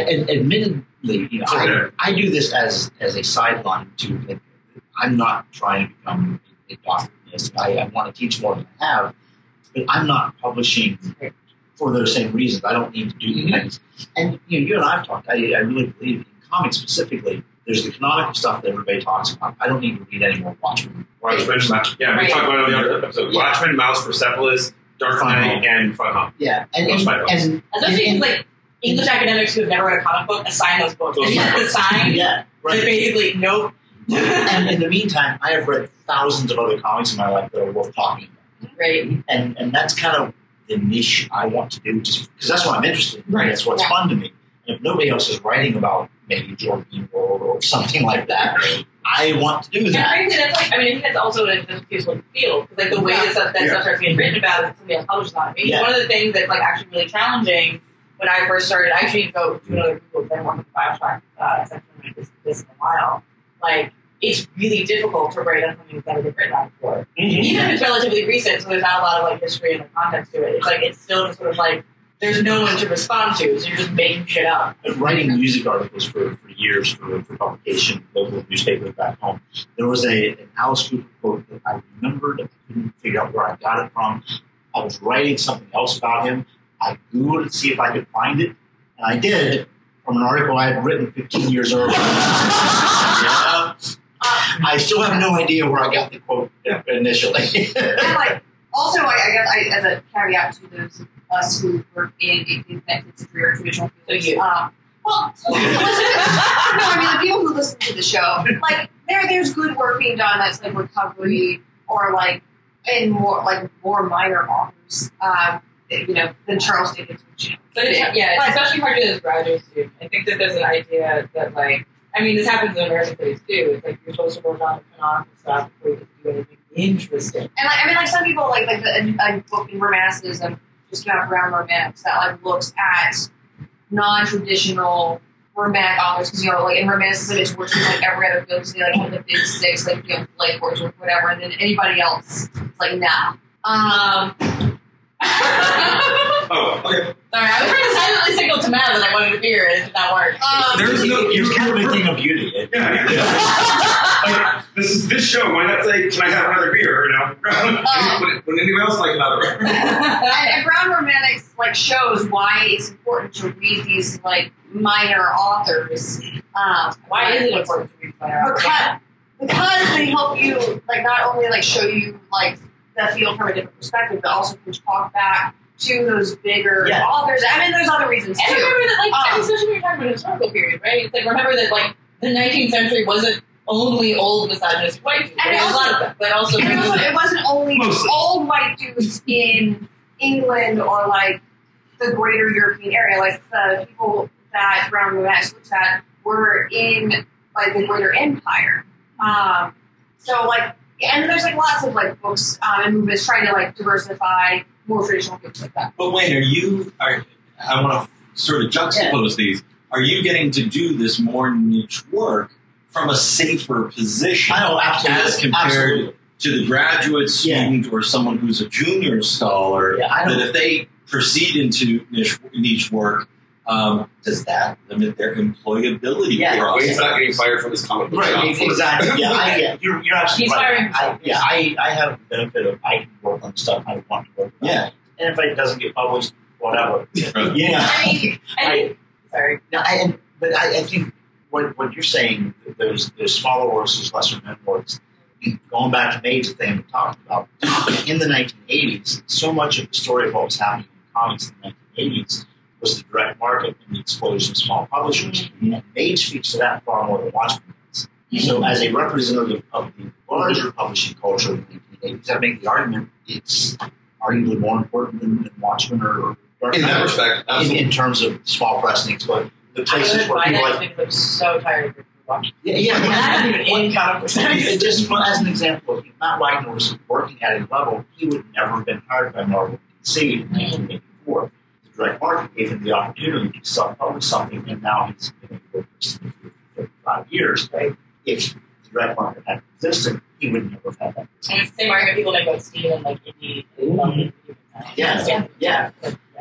a and admittedly, you know, I, Okay. I do this as as a sideline to. Like, I'm not trying to become a doctor in this. I, I want to teach more than I have, but I'm not publishing for those same reasons. I don't need to do the things. And you know, you and I have talked. I, I really believe in comics specifically. There's the canonical stuff that everybody talks about. I don't need to read any more Watchmen. Watchmen, yeah, we Right. talked about it on the other episode. Yeah. Watchmen, Maus, Persepolis, Dark Fun Knight, and Fun Home. Yeah, and Those and, and, Especially and- like English academics who have never read a comic book assign those books. Those and you have to books. yeah, They're right. basically nope. and in the (laughs) meantime, I have read thousands of other comics in my life that are worth talking about. Right. and and that's kind of the niche I want to do, just because that's what I'm interested in. Right. That's what's Yeah. fun to me. And if nobody else is writing about maybe Jordan World or something like that, I want to do And that. frankly, that's like, I mean, I think that's also an useful field because, like, the way that stuff, that Yeah. stuff starts getting written about is if somebody else publishes on it. I mean, Yeah. one of the things that's, like, actually really challenging when I first started, I actually didn't go to another Google because I worked with Bioshock uh, section like this, this in a while. Like, it's really difficult to write on something that's never been written on before. Even if it's relatively recent, so there's not a lot of, like, history and like, context to it, it's like, it's still just sort of like, there's no one to respond to, so you're just making shit up. I've writing music articles for, for years for, for publication, local newspapers back home. There was a an Alice Cooper quote that I remembered. I couldn't figure out where I got it from. I was writing something else about him. I Googled to see if I could find it, and I did from an article I had written 15 years earlier. (laughs) Yeah. I still have no idea where I got the quote initially. And like, also, I, I guess I, as a caveat to those us who work in a connected or traditional fields, you. um, well, so (laughs) no, I mean the people who listen to the show, like there, there's good work being done that's like recovery or like in more like more minor authors, um, you know, than Charles Dickens. But it's, yeah, But- especially hard to do as a graduate student. I think that there's an idea that like, I mean, this happens in American studies too. It's like you're supposed to work on the canonical stuff before you to do anything interesting. And like, I mean, like some people like like the, a, a book in romanticism just came out Brown Romantics that like looks at non-traditional romantic authors because you know like in romanticism it's with like every other field. So they like have the big six like you know Blake or whatever, and then anybody else it's like nah. Um, (laughs) Oh, okay. Sorry, I was trying to silently signal to Matt that I wanted a beer and it did not work. um, There's no. It's kind of a thing of beauty. Yeah, yeah. (laughs) like, this is this show. Why not say, "Can I have another beer?" You know, (laughs) would, would anyone else like another? and, (laughs) and Brown Romantics like shows why it's important to read these like minor authors. Um, Why is it important to read Fire? because because they help you like not only like show you like the field from a different perspective, but also can talk back to those bigger Yeah. authors. I mean, there's other reasons And too. remember that, like, Um, especially when you're talking about a historical period, right? It's like remember that, like, the 19th century wasn't only old misogynistic white dudes. And There was a also- lot of them, but also And there it was wasn't, it wasn't only Mostly. old white dudes in England or like the greater European area. Like the people that Brown Romantics looks at were in like the greater empire. Um, so like, and there's like lots of like books um, and movements trying to like diversify more traditional fields like that. But Wayne, are you? Are, I want to sort of juxtapose these. Are you getting to do this more niche work from a safer position I know, absolutely. as compared absolutely. to the graduate Yeah. student or someone who's a junior scholar? Yeah, I know. that if they proceed into niche, niche work, um, does that limit their employability Yeah, process? Wayne's not getting fired from his comic book shop. Right, exactly. Yeah, I, yeah you're, you're absolutely He's right. firing I, yeah, I, I have the benefit of I can work on stuff I want to work on. Yeah. And if it doesn't get published, whatever. Right. Yeah. I mean, I sorry. No, I, and, but I, I think what, what you're saying, those those smaller works, those lesser known works, going back to Mage's thing we talked about, in the 1980s, so much of the story of what was happening in comics in the 1980s was the direct market and the explosion of small publishers. And Mage speaks to that far more than Watchmen does. So, as a representative of the larger publishing culture of the 1980s, I make the argument it's arguably more important than, than Watchmen or, or In that respect, in, in terms of small pressings, but the I places couldn't where find people that like I'm so tired of watching. yeah, yeah, (laughs) not even in comic (laughs) just well, as an example, if Matt Wagner was working at a level, he would never have been hired by Marvel DC in 1984. The direct market gave him the opportunity to self-publish something, and now he's been able to work for 35 years. Right? If the direct market had existed, he would never have had that. And it's the same argument people make about Steve and like indie. indie Yeah, yeah, yeah.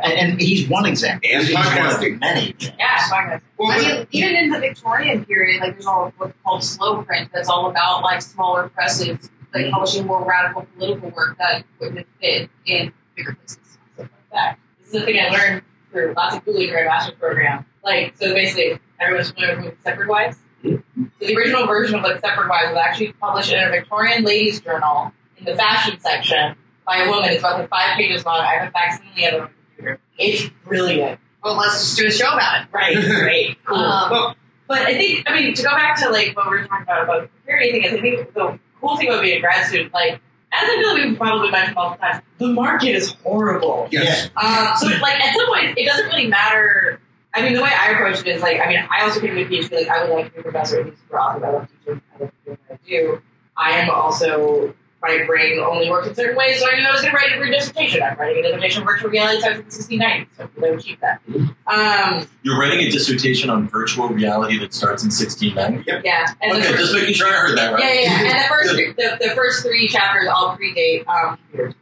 And, and he's one example. And he's one of podcasting. many. yeah. fine. Well, I mean, even in the Victorian period, like there's all what's called slow print that's all about like smaller presses, like mm-hmm. publishing more radical political work that wouldn't fit in bigger places. Stuff like that. This is a thing I learned through lots of Google during master's program. Like, so basically, everyone's familiar with separate Wives. So the original version of like separate Wives was actually published in a Victorian ladies' journal in the fashion section by a woman. It's about like five pages long. I have a facsimile of it on my computer. It's brilliant. Well, let's just do a show about it. Right, (laughs) great. Cool. Um, but I think, I mean, to go back to like what we were talking about about the security thing is, I think the cool thing about being a grad student, like, as I feel like we've probably mentioned multiple times, the market is horrible. Yes. Um, so like at some point, it doesn't really matter. I mean, the way I approach it is like, I mean, I also came to PhD. Like, I would like to be a professor at least for author. I love teaching. I love doing what I do. I am also my brain only works in certain ways, so I knew I was going to write a dissertation. I'm writing a dissertation on virtual reality that starts in the 1690s, so they would keep that. Um, You're writing a dissertation on virtual reality that starts in 1690. yeah, and Okay, first, just making sure I heard that right. yeah, yeah, yeah, and the first, three, the, the first three chapters all predate um, computers.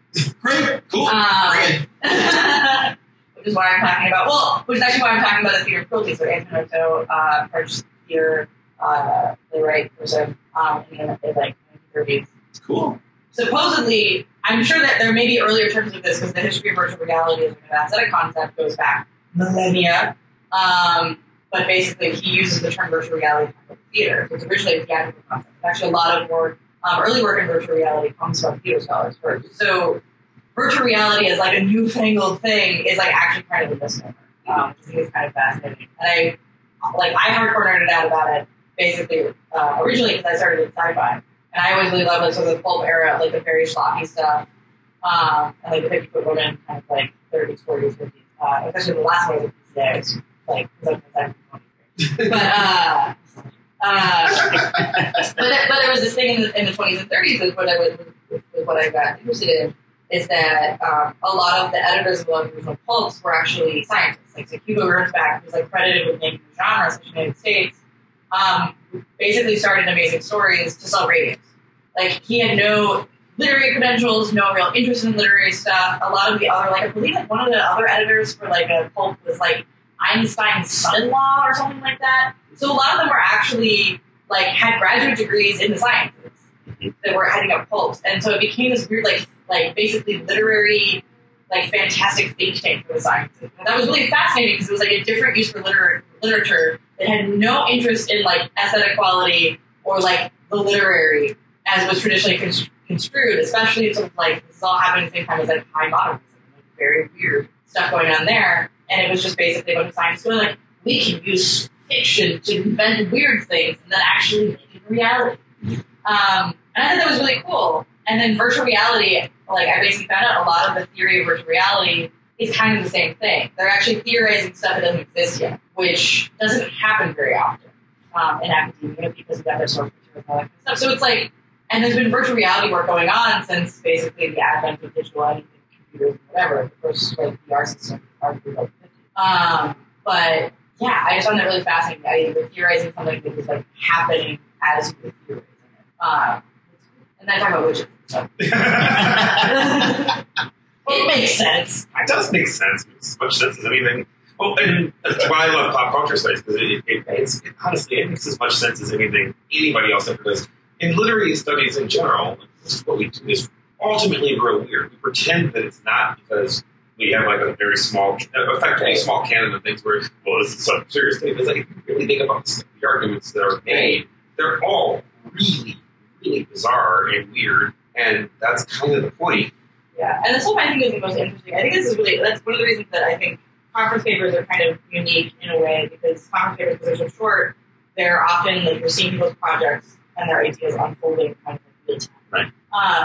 Great, cool. Um, (laughs) which is why I'm talking about. Well, which is actually why I'm talking about the theater of cruelty. So Antonin Artaud, uh, French theater uh, playwright person, um, in the in, like 1930s. Cool. Supposedly, I'm sure that there may be earlier terms of this because the history of virtual reality as an aesthetic concept goes back millennia. Um, but basically, he uses the term virtual reality for theater. So it's originally a theatrical concept. Actually, a lot of work, um, early work in virtual reality comes from theater scholars first. So virtual reality as like a newfangled thing is like actually kind of a misnomer. Um, I think it's kind of fascinating. And I like I hardcore nerded out about it basically uh, originally because I started in sci-fi, and I always really loved like sort of the pulp era, like the very sloppy stuff, um, and like the fifty foot woman, kind of like thirties, forties, fifties. Uh, especially the last one was today, was like 70s, but uh, uh, (laughs) but but there was this thing in the in the twenties and thirties is what I was was what I got interested in is that um, a lot of the editors of the original pulps were actually scientists. Like so Hugo Gernsback, who's like credited with making the genre in the United States, um, basically started Amazing Stories to sell ratings. Like he had no literary credentials, no real interest in literary stuff. A lot of the other, like I believe, like one of the other editors for like a pulp was like Einstein's son-in-law or something like that. So a lot of them were actually like had graduate degrees in the sciences that were heading up pulps, and so it became this weird, like, like basically literary, like fantastic think tank for the sciences. And that was really fascinating because it was like a different use for liter- literature that had no interest in like aesthetic quality or like the literary as was traditionally construed, especially of like this is all happening at the same time as like high modernism, like very weird stuff going on there. And it was just basically a bunch of scientists going like, we can use fiction to invent weird things and then actually make it reality. Um, and I thought that was really cool. And then virtual reality, like I basically found out a lot of the theory of virtual reality is kind of the same thing. They're actually theorizing stuff that doesn't exist yet, which doesn't happen very often um, in academia because of other source materials and all that kind of stuff. So it's like, and there's been virtual reality work going on since basically the advent of digital editing, computers, and whatever. The first like VR system, arguably like 50. Um, but yeah, I just found that really fascinating. That you're theorizing something that was like happening as you were theorizing it. Um, and then I talk about witches. So. (laughs) it makes sense. It does make sense. It makes as much sense as anything. Well, and that's why I love pop culture studies because it, it, it's it, honestly it makes as much sense as anything anybody else ever does. In literary studies in general, this is what we do is ultimately we're weird. We pretend that it's not because we have like a very small, effectively small canon of things where, well, this is some serious thing. But like, if you really think about the, the arguments that are made, they're all really, really bizarre and weird, and that's kind of the point. Yeah, and this whole I think is the most interesting. I think this is really that's one of the reasons that I think conference papers are kind of unique in a way because conference papers, because they're so short, they're often like you're seeing people's projects and their ideas unfolding kind of in real time. Right.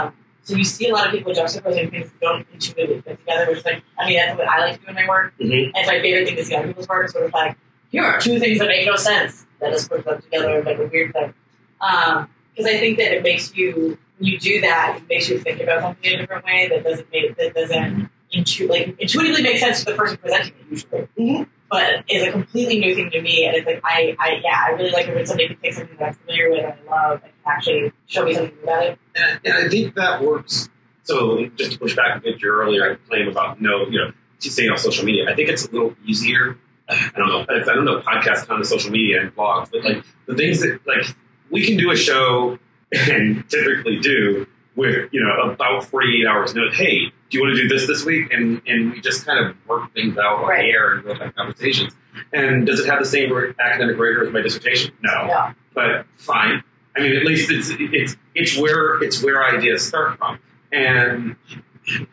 Um, so you see a lot of people juxtaposing things that don't intuitively fit together, which is like I mean that's what I like to do in my work. Mhm. And it's my favorite thing to see other people's work. Is sort of like here are two things that make no sense. Let us put them together like a weird thing. Because I think that it makes you when you do that, it makes you think about something in a different way that doesn't make that doesn't intu- like intuitively make sense to the person presenting it usually, but is a completely new thing to me. And it's like I, I yeah, I really like it when somebody can take something that I'm familiar with and I love and actually show me something about it. And, and I think that works. So just to push back a bit your earlier claim about no, you know, just saying on social media, I think it's a little easier. (sighs) I don't know. I don't know podcasts, kind of social media and blogs, but like the things that like we can do a show (laughs) and typically do with you know about 48 hours notice. Hey, do you want to do this this week? And and we just kind of work things out on Right. the air and real time conversations. And does it have the same academic rigor as my dissertation? No, No. but fine. I mean, at least it's it's it's where it's where ideas start from. And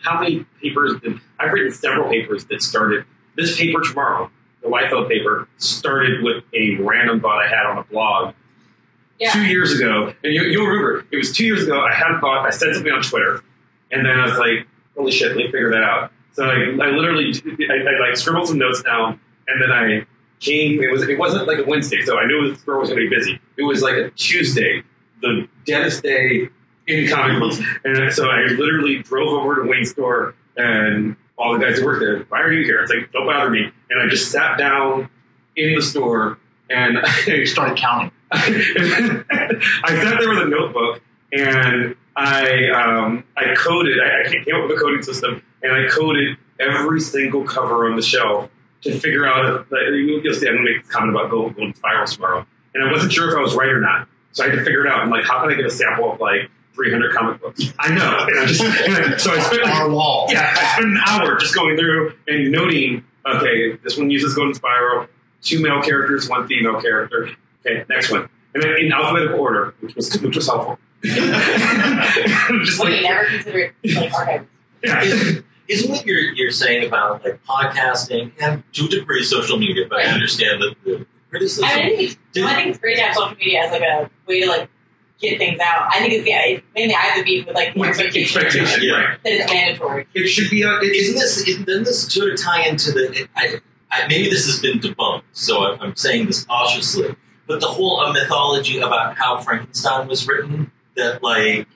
how many papers? Did, I've written several papers that started. This paper tomorrow, the Liefeld paper, started with a random thought I had on a blog Yeah. two years ago. And you, you'll remember, it was two years ago. I had a thought. I said something on Twitter, and then I was like, "Holy shit, let me figure that out." So I, I literally, I, I like scribbled some notes down, and then I came. It was it wasn't like a Wednesday, so I knew the store was going to be busy. It was like a Tuesday, the deadest day in comic books, and so I literally drove over to Wayne's store and all the guys who work there. Why are you here? It's like don't bother me. And I just sat down in the store and (laughs) I started counting. (laughs) I sat there with a notebook and I um, I coded. I, I came up with a coding system and I coded every single cover on the shelf to figure out. If, like, you'll see. I'm gonna make a comment about Golden, Golden Spirals tomorrow, and I wasn't sure if I was right or not. So I had to figure it out. I'm like, how can I get a sample of like 300 comic books? I know. And I just (laughs) and I- so I spent like Our wall. yeah, I spent an hour just going through and noting, okay, this one uses Golden Spiral, two male characters, one female character. Okay, next one. And then in alphabetical order, which was which was helpful. (laughs) just Well, like you never considered like archives. yeah. Isn't, isn't what you're, you're saying about like podcasting and to a degree social media, but I understand that the criticism. I, mean, I think it's I think it's great to have social media as like a way to like get things out. I think it's yeah, it's, mainly I have the beef with like the With the expectation expectation, Yeah. right? that it's mandatory. It should be a, it, Isn't this isn't, this sort of tie into the? I, I, maybe this has been debunked, so I'm, I'm saying this cautiously. But the whole uh, mythology about how Frankenstein was written, that like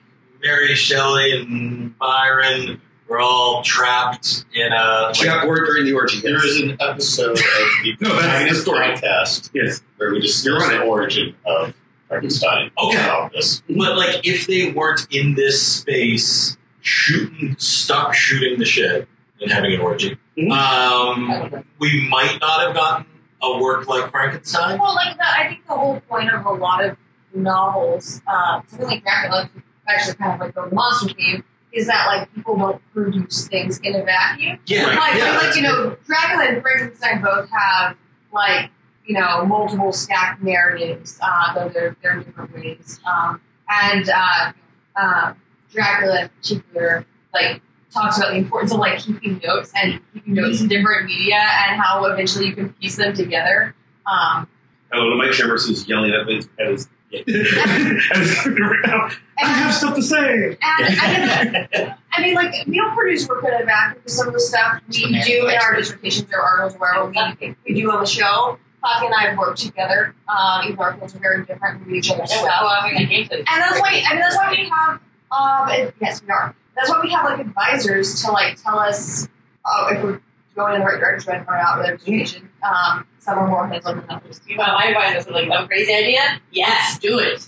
Mary Shelley and Byron were all trapped in a. she got bored during the orgy. There is an episode of the (laughs) No, that's the story. podcast Yes. where we discuss right. the origin of Frankenstein. Okay. This. But like, if they weren't in this space shooting, stuck shooting the shit and having an orgy, Mhm. um, we might not have gotten a work like Frankenstein. Well, like that, I think the whole point of a lot of novels, something like Dracula, actually kind of like the monster theme, is that like people don't produce things in a vacuum. Yeah, like, yeah, like you know, Dracula and Frankenstein both have like you know multiple stacked narratives, uh, though they're they're different ways. Um, and uh, uh, Dracula in particular, like talks about the importance of like keeping notes and keeping notes in different media and how eventually you can piece them together. Um, Hello, Mike Chambers is yelling at his. At his at his computer right now. I have stuff to say. And I mean, I mean, like we don't produce work in a vacuum because some of the stuff we do in our dissertations or articles or wherever we, we do on the show. Poppy and I have worked together. Um, even though our fields are very different, we read each other's Yeah, stuff. well, I mean, I gave them. And that's why, I mean, that's why we have, um, and- yes, we are. That's why we have like advisors to like tell us uh, if we're going in the right direction or not with our dissertation. Um, some are more hands-on than others. You know, my advisors were like, "No crazy idea? Yes, do it."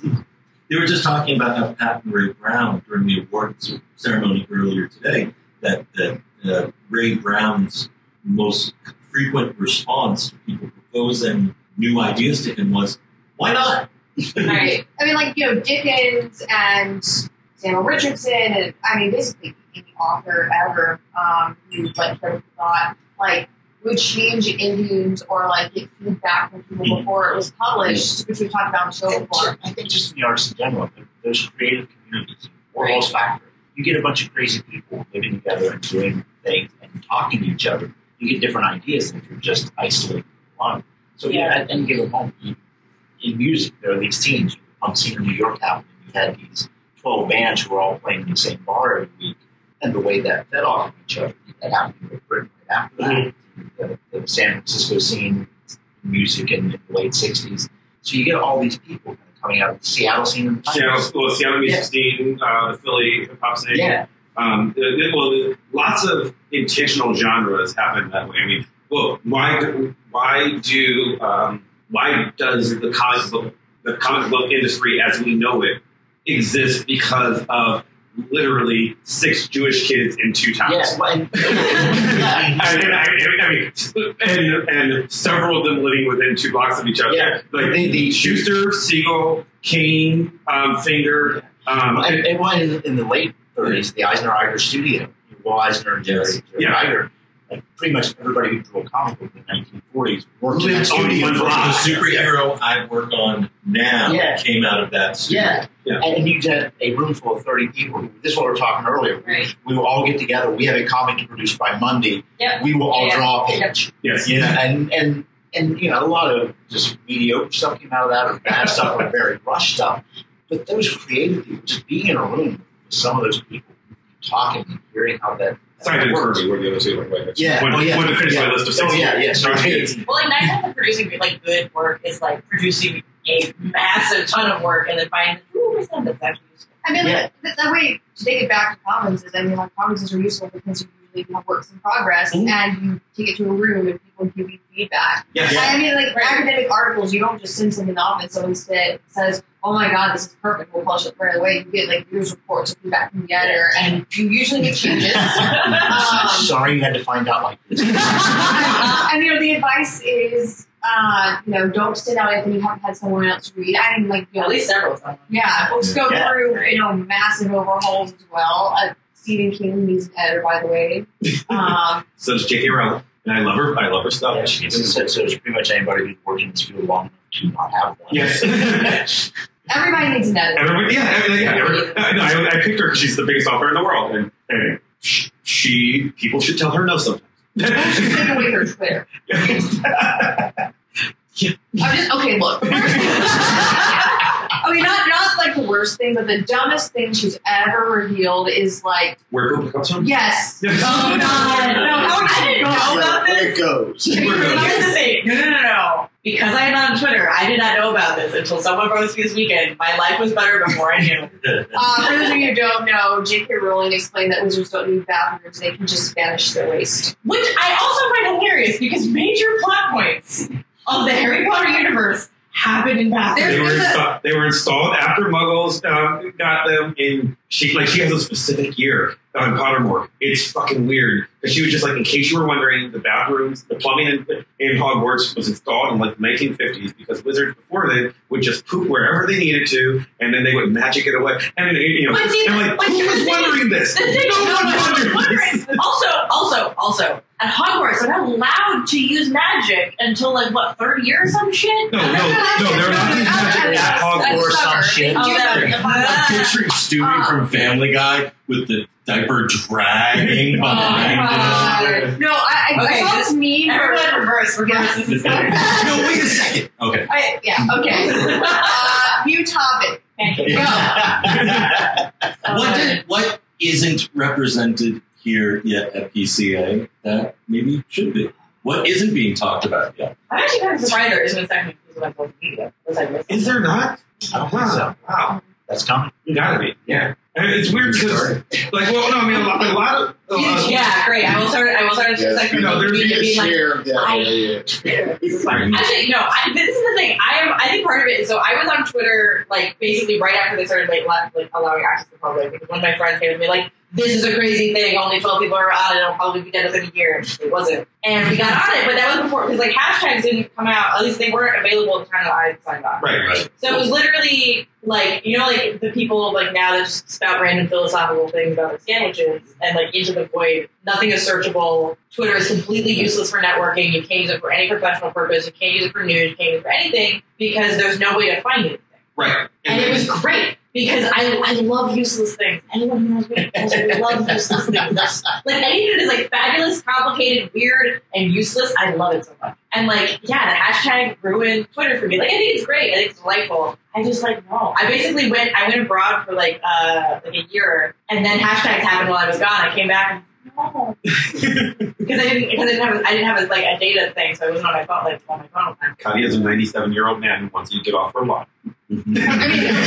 They were just talking about how Pat and Ray Browne during the awards ceremony earlier today that, that uh, Ray Browne's most frequent response to people proposing new ideas to him was, "Why not?" Right. I mean, like, you know, Dickens and Samuel Richardson, and I mean, basically any author ever um, who, like, thought, like, would change Indians or, like, get feedback from people before it was published, which we've talked about on the show before. I think just in the arts in general, there's creative communities. Warhol's factor. You get a bunch of crazy people living together and doing things and talking to each other. You get different ideas than if you're just isolated alone. So yeah, at any given moment, in music, there are these teams. On Singer New York happened, you had these 12 bands who were all playing in the same bar every week. And the way that fed off of each other, that happened with Britain right after that. The, the San Francisco scene, music in, the late 60s. So you get all these people kind of coming out of the Seattle scene. in the Seattle, 90s. well, Seattle music Yeah. scene, uh, the Philly hip hop scene. Yeah. Um, the, the- well, the, lots of intentional genres happen that way. I mean, well, why do, why do um, why does the comic book the comic book industry as we know it exist because of literally six Jewish kids in two towns? Yeah, well, (laughs) and- I mean, I, I mean, and, and several of them living within two blocks of each other. Yeah. like The- the- Shuster, Siegel, Kane, um, Finger. Um, and, and one in, in the late 30s, the Eisner Iger Studio, Will Eisner and Jerry, Jerry Yeah. Ryder. Like pretty much everybody who drew a comic book in the 1940s worked in that on studio. one The block. superhero I work on now Yeah. came out of that studio. Yeah. Yeah. And you had a room full of 30 people. This is what we were talking earlier. Right. We will all get together. We have a comic to produce by Monday. Yep. We will all Yeah. draw a page. Yes. Yeah. And, and, and, you know, a lot of just mediocre stuff came out of that or bad (laughs) stuff or very rushed stuff. But those creative people, just being in a room with some of those people, talking and hearing how that. Simon and works. Kirby were the other two. Like, like, Yeah. When, oh, yeah. when to finish yeah. my list of Oh, six. yeah, yeah. Sorry. Well, like nine times of producing like good work is like producing a massive ton of work and then finding ooh, two percent that's actually useful. I mean, Yeah. the, the way to take it back to commons is, I mean, like commons are useful because you usually have works in progress Mhm. and you take it to a room and people give you feedback. Yes. I mean, like Right. academic articles, you don't just send something off and someone said, says, "Oh my God, this is perfect. We'll publish it right away." You get like news reports and feedback from the editor, and you usually make changes. (laughs) um, Sorry you had to find out like this. (laughs) and you know, the advice is, uh, you know, don't sit out anything you haven't had someone else read. I mean, like, you know, At least several of them. yeah, books go Yeah. through you know massive overhauls as well. Uh, Stephen King, he's an editor, by the way. (laughs) Um, So does J.K. Rowling, and I love her. I love her stuff. Yeah, she so, so there's pretty much anybody who's worked in this field long enough to not have one. Yes. (laughs) everybody needs an editor. Everybody, yeah, everything, yeah. Every, I, no, I, I picked her because she's the biggest author in the world, and, and she people should tell her no sometimes. (laughs) She's taking away her Twitter. (laughs) I'm just okay. Look, the worst thing. I mean, not not like the worst thing, but the dumbest thing she's ever revealed is like, Where Google comes from? yes, Yes. Oh no! How I didn't know about There this. it goes. Here's the thing. No, no, no, no. Because I'm on Twitter, I did not know about this until someone wrote me this weekend. My life was better before I knew. (laughs) Uh, for those of you who don't know, J.K. Rowling explained that wizards don't need bathrooms; they can just vanish their waste. Which I also find hilarious because major plot points of the Harry Potter universe happen in bathrooms. They were, insta- they were installed after Muggles um, got them in. She like she has a specific year on Pottermore. It's fucking weird because she was just like, in case you were wondering, the bathrooms, the plumbing in, in Hogwarts was installed in like the 1950s because wizards before then would just poop wherever they needed to, and then they would magic it away. And you know, But see, and like, but who was the thing. wondering this? No no, one no, I was wondered wondering. this. Also, also, also, at Hogwarts, they're not allowed to use magic until like what third year or some shit. No, no, no, they're not using magic at Hogwarts. Or some shit. Oh, that- I'm picturing Stewie from Family Guy with the diaper dragging behind him. Uh, no, I, I, Okay, I saw this- this meme. Everyone where- reverse, reverse. This is so no, wait a second. Okay. I, yeah, okay. (laughs) Uh, new topic. (laughs) what did, what isn't represented here yet at PCA that maybe should be? What isn't being talked about yet? I'm actually kind of surprised there isn't a second exclusive on social media. Was I missing? Is there not? I don't think so. Wow. That's coming. You gotta be. Yeah. And it's weird because, like, well, no, I mean, a lot, a lot of. Uh, yeah, great. I will start. I will start a Yeah, second no, there's media being like, share of that. I- yeah, yeah. This is fine. Actually, no. I, this is the thing. I am. I think part of it is so. I was on Twitter like basically right after they started like, let, like allowing access to the public because one of my friends came to me like, "This is a crazy thing. Only twelve people are on it. It'll probably be dead within a year." It wasn't, and we got on it, but that was before because like hashtags didn't come out. At least they weren't available at the time that I signed on. Right, right. So it was literally like you know like the people like now that just spout random philosophical things about like sandwiches and like into the void. Nothing is searchable. Twitter is completely useless for networking. You can't use it for any professional purpose. You can't use it for news. You can't use it for anything because there's no way to find anything. Right. And it was great because I, I love useless things. Anyone who knows me knows I love useless things. Like anything that is like fabulous, complicated, weird, and useless, I love it so much. And like, yeah, the hashtag ruined Twitter for me. Like I think it's great. I think it's delightful. I just like no. I basically went I went abroad for like uh like a year and then hashtags happened while I was gone. I came back and. Because I didn't because I didn't have I didn't have a, like a data thing, so I wasn't on my phone like on my phone. all. Connie is a 97 year old man who wants you to get off her lawn. (laughs) I mean,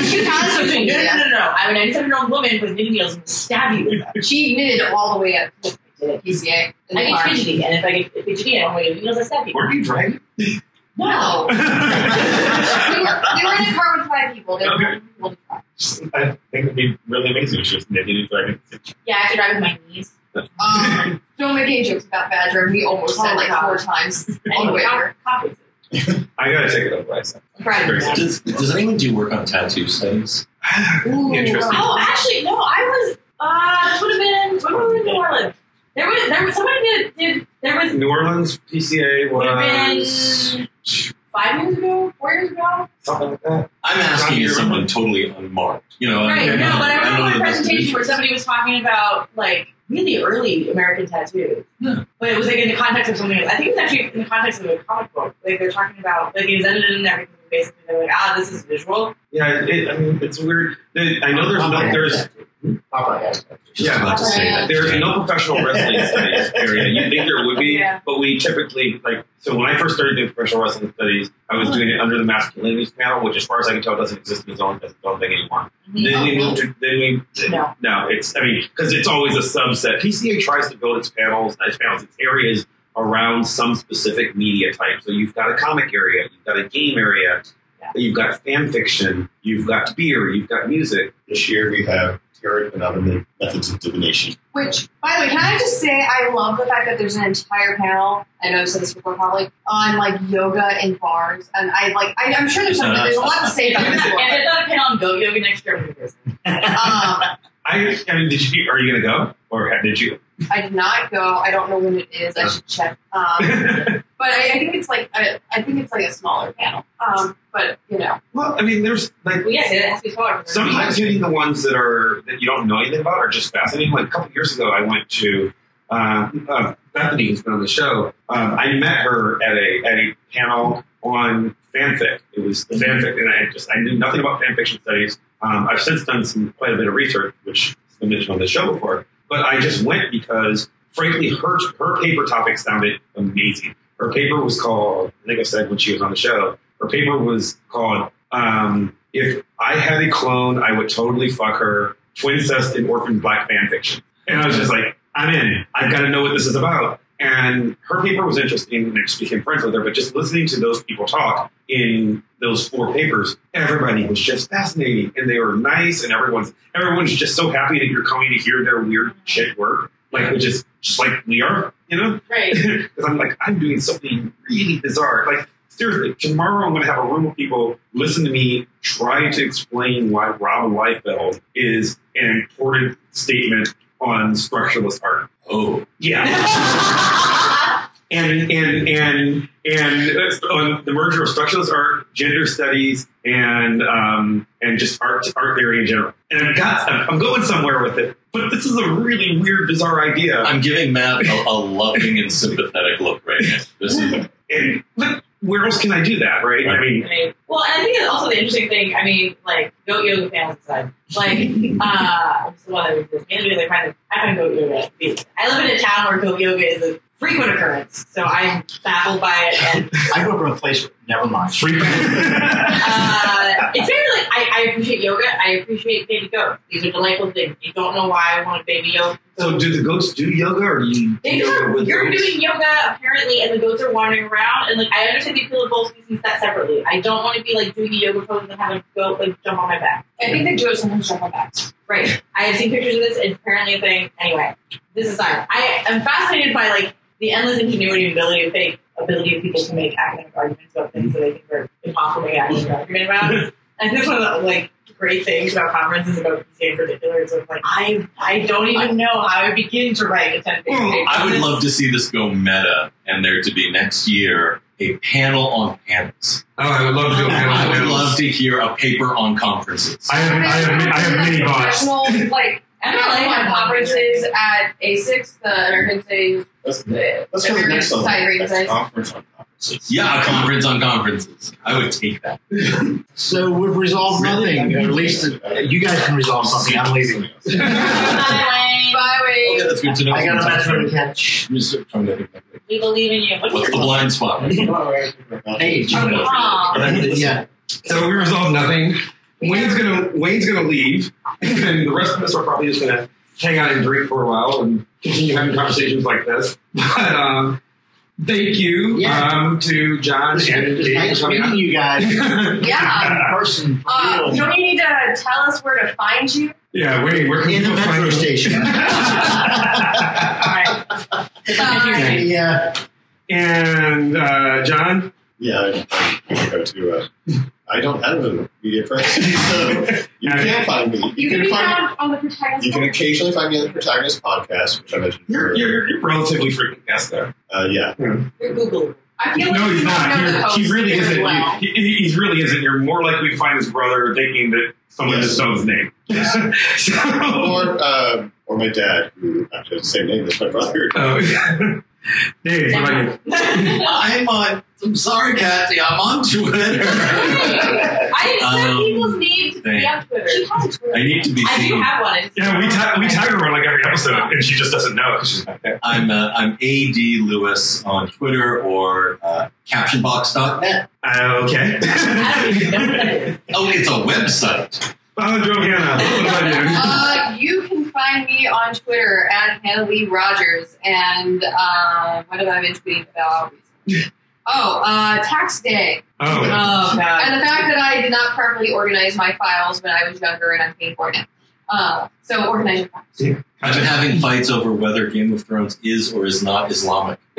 she has no, no, no, no, no. I'm a 97 year old woman with knitting needles and stab you with them. She knitted all the way up to the PCA. I car. get fidgety, and if I get fidgety, I don't want to get needles, I stab you. Weren't you dragging? No. (laughs) we, were, we were in a car with five people. There were Okay. people to. I think it'd be really amazing if she was knitting and dragging. Yeah, I have to drive with my knees. Um, don't make any jokes about Badger. We almost said like four times on the way there. I gotta take it over. I said. Right. Does, does anyone do work on tattoo studies? Ooh. Interesting. Oh, actually, no. I was Uh, this would have been when were we in New Orleans? There was there was somebody did, did there was New Orleans PCA was five years ago, four years ago. something like that. I'm asking John, as you someone totally unmarked. You know, Right, I, no, but I remember know one that that's an presentation where somebody was talking about like really early American tattoos. Yeah. But it was like in the context of something else. I think it was actually in the context of a comic book. Like they're talking about like it was edited and everything. Basically, they're like, ah, this is visual. Yeah, it, I mean it's weird. I know there's no there's Popeye has that. Just Yeah. about to say that. There's no professional wrestling (laughs) studies area. You'd think there would be, Yeah. but we typically like. So when I first started doing professional wrestling studies, I was uh-huh. doing it under the masculinities panel, which, as far as I can tell, doesn't exist in its own, its own thing anymore. Mm-hmm. Then we moved to. Then we. No. no, it's. I mean, because it's always a subset. PCA tries to build its panels, its panels, its areas around some specific media type. So you've got a comic area, you've got a game area, you've got fan fiction, you've got beer, you've got music. This year we have tarot and other methods of divination. Which, by the way, can I just say I love the fact that there's an entire panel. I know I've said this before, probably on like yoga in bars, and I like. I, I'm sure there's something. There's a lot to say about this and book. it's not a pin on Go Yoga next year. I'm gonna do this. Um, (laughs) I, I mean, did you? Are you going to go, or did you? I did not go. I don't know when it is. I should check. Um, (laughs) but I, I think it's like I, I think it's like a smaller panel. Um, but you know, well, I mean, there's like Well, yes, it has to be smaller. sometimes hitting the ones that are that you don't know anything about are just fascinating. Like a couple years ago, I went to uh, uh, Bethany, who's been on the show. Um, I met her at a at a panel on fanfic. It was the fanfic, and I just I knew nothing about fanfiction studies. Um, I've since done some quite a bit of research, which has been mentioned on the show before. But I just went because, frankly, her her paper topic sounded amazing. Her paper was called, I think I said when she was on the show, her paper was called um, If I Had a Clone, I Would Totally Fuck Her, Twincest and Orphan Black Fan Fiction. And I was just like, I'm in. I've got to know what this is about. And her paper was interesting, and I just became friends with her. But just listening to those people talk in those four papers, everybody was just fascinating, and they were nice, and everyone's everyone's just so happy that you're coming to hear their weird shit work, like which is just like we are, you know. Right. (laughs) Because I'm like, I'm doing something really bizarre. Like, seriously, tomorrow I'm going to have a room of people listen to me try to explain why Rob Liefeld is an important statement on structuralist art. Oh, Yeah. (laughs) and and and and uh, on the merger of structuralist art, gender studies, and um, and just art art theory in general. And I've got I'm going somewhere with it, but this is a really weird, bizarre idea. I'm giving Matt a, a loving and sympathetic look right now. This is and but where else can I do that, right? I mean, Right. Well, and I think that's also the interesting thing. I mean, like goat yoga fans aside, like (laughs) uh, it's the one that exists. Maybe they kind of I find goat yoga. I live in a town where goat yoga is a frequent occurrence, so I'm baffled by it. And (laughs) I grew up in a place where never mind. uh, it's very like I, I appreciate yoga. I appreciate baby goats. These are delightful things. You don't know why I want a baby yoga. so do the goats do yoga, or do you do They yoga are, with you're goats? doing yoga apparently, and the goats are wandering around. And like, I understand the appeal of both species that separately. I don't want to be like doing a yoga pose and have a goat like jump on my back. I think they do it sometimes jump on backs. Right. I have seen pictures of this. It's apparently a thing. Anyway, this aside, I am fascinated by like the endless ingenuity and ability of fake ability of people to make academic arguments about things that they think are impossible to make academic argument about. (laughs) And this one of the like great things about conferences about PCA in particular is of like I I don't even know how I begin to write a ten page paper. I would love to see this go meta and there to be next year a panel on panels. Oh, I would love to do a panel. I would love to hear a paper on conferences. I have, I have, I have many bots. Professional, like I don't know, I I went have to conferences at ASICS, the American Studies. Let's, let's the next level. Sorry, great Next design. conference on conferences. Yeah, a conference on conferences. I would take that. So we've resolved nothing. At least you guys can resolve something. I'm leaving. Bye, Bye, Wayne. Okay, that's good to know. I got a metro to catch. I'm just trying to think of it. We believe in you. What's, What's the blind spot? Page. Aw. Yeah. So we resolved nothing. Wayne's gonna Wayne's gonna leave, and the rest of us are probably just gonna hang out and drink for a while and continue having conversations like this. (laughs) But um, thank you Yeah. um, to John and Dave Nice for meeting out. you guys. (laughs) Yeah. (laughs) In person. Uh, real. don't you need to tell us where to find you? Yeah, Wayne, where can In the people find metro station. All right. Bye. yeah. And uh, John, Yeah, I, I go to uh, I don't have a media presence, (laughs) so you can't find me. You, You can can find. found on the protagonist. You can occasionally find me on the Protagonist podcast, which I mentioned. You're, earlier. you're, you're relatively frequent guest there. Uh, yeah. You're Google. I feel No, you he's don't not. know the You're, host he really isn't. Well. He, he, he really isn't. You're more likely to find his brother thinking that someone Yes. just knows his name. (laughs) (laughs) so, Or uh, or my dad, who actually has the same name as my brother. oh, yeah. Dave, what about? I'm on. I'm sorry, Kathy. I'm on Twitter. (laughs) I didn't set Um, people's names to be on Twitter. She has Twitter. I need to be I do seen. have one. It's- Yeah, we, ta- we tag her on like every episode, and she just doesn't know because she's not there. I'm uh, I'm ad Lewis on Twitter or uh, captionbox.net. Uh, okay. I don't even know what that is. (laughs) Oh, it's a website. Alejandro Hannah, what about you? Uh, you can find me on Twitter at Hannah Lee Rogers. And uh, what have I been tweeting about recently? Oh, uh, tax day. Oh, Oh god. And the fact that I did not properly organize my files when I was younger and I'm paying for it now. Uh, so organize your files. I've been having fights over whether Game of Thrones is or is not Islamic (laughs)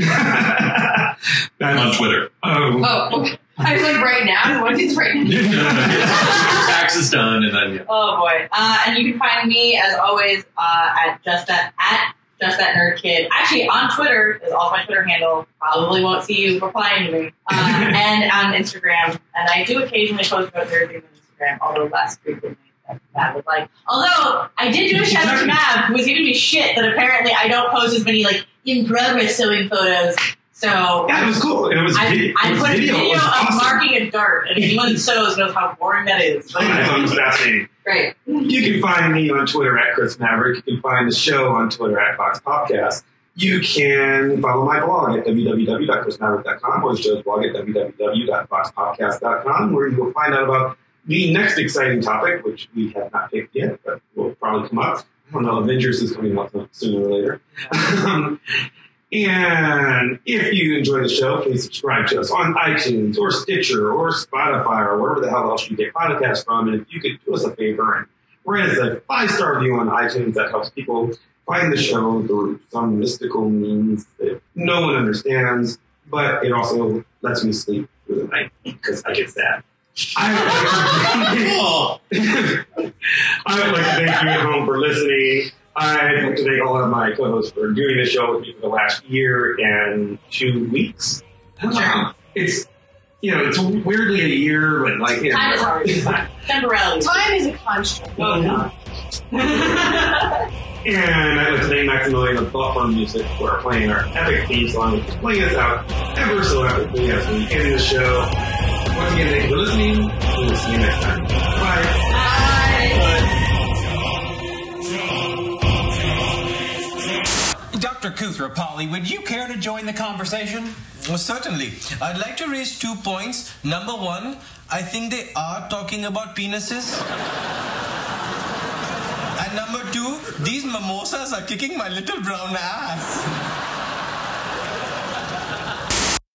on Twitter. oh. Oh, okay. I was like, right now? What is right now? (laughs) (laughs) Tax is done, and then yeah. Oh boy. Uh, and you can find me as always uh, at just that at just that nerd kid. Actually, on Twitter is also my Twitter handle. Probably won't see you replying to me. Uh, (laughs) and on Instagram, and I do occasionally post about nerd things on Instagram, although less frequently. than Matt would like. Although I did do a shout out to Mav, who was giving me shit that apparently I don't post as many like in progress sewing photos. So Yeah, it was cool. It was, I, video, I it was put a video. video It was of awesome. marking a dart, and anyone who sews knows how boring that is. I it was fascinating. Great. You can find me on Twitter at Chris Maverick. You can find the show on Twitter at VoxPopcast. You can follow my blog at www.chrismaverick.com or show's blog at www.voxpopcast.com, where you will find out about the next exciting topic, which we have not picked yet, but will probably come up. I don't know, Avengers is coming up sooner or later. (laughs) And if you enjoy the show, please subscribe to us on iTunes or Stitcher or Spotify or wherever the hell else you get podcasts from. And if you could do us a favor and rate us a five star review on iTunes, that helps people find the show through some mystical means that no one understands, but it also lets me sleep through the night because I get sad. I would like to thank you (laughs) at home for listening. I'd like to thank all of my co-hosts for doing the show with me for the last year and two weeks. Um, It's you know it's weirdly a year, but like you know, Time is hard. It's (laughs) fine. Temporality. Time is a construct. Oh god. (laughs) And I'd like to thank Maximilian of Thought Music for playing our epic theme song, which is playing us out ever so epically as we end the show. Once again, thank you for listening. We will see you next time. Bye. Dr. Koothrappali, would you care to join the conversation? Well, certainly. I'd like to raise two points. Number one, I think they are talking about penises. and number two, these mimosas are kicking my little brown ass.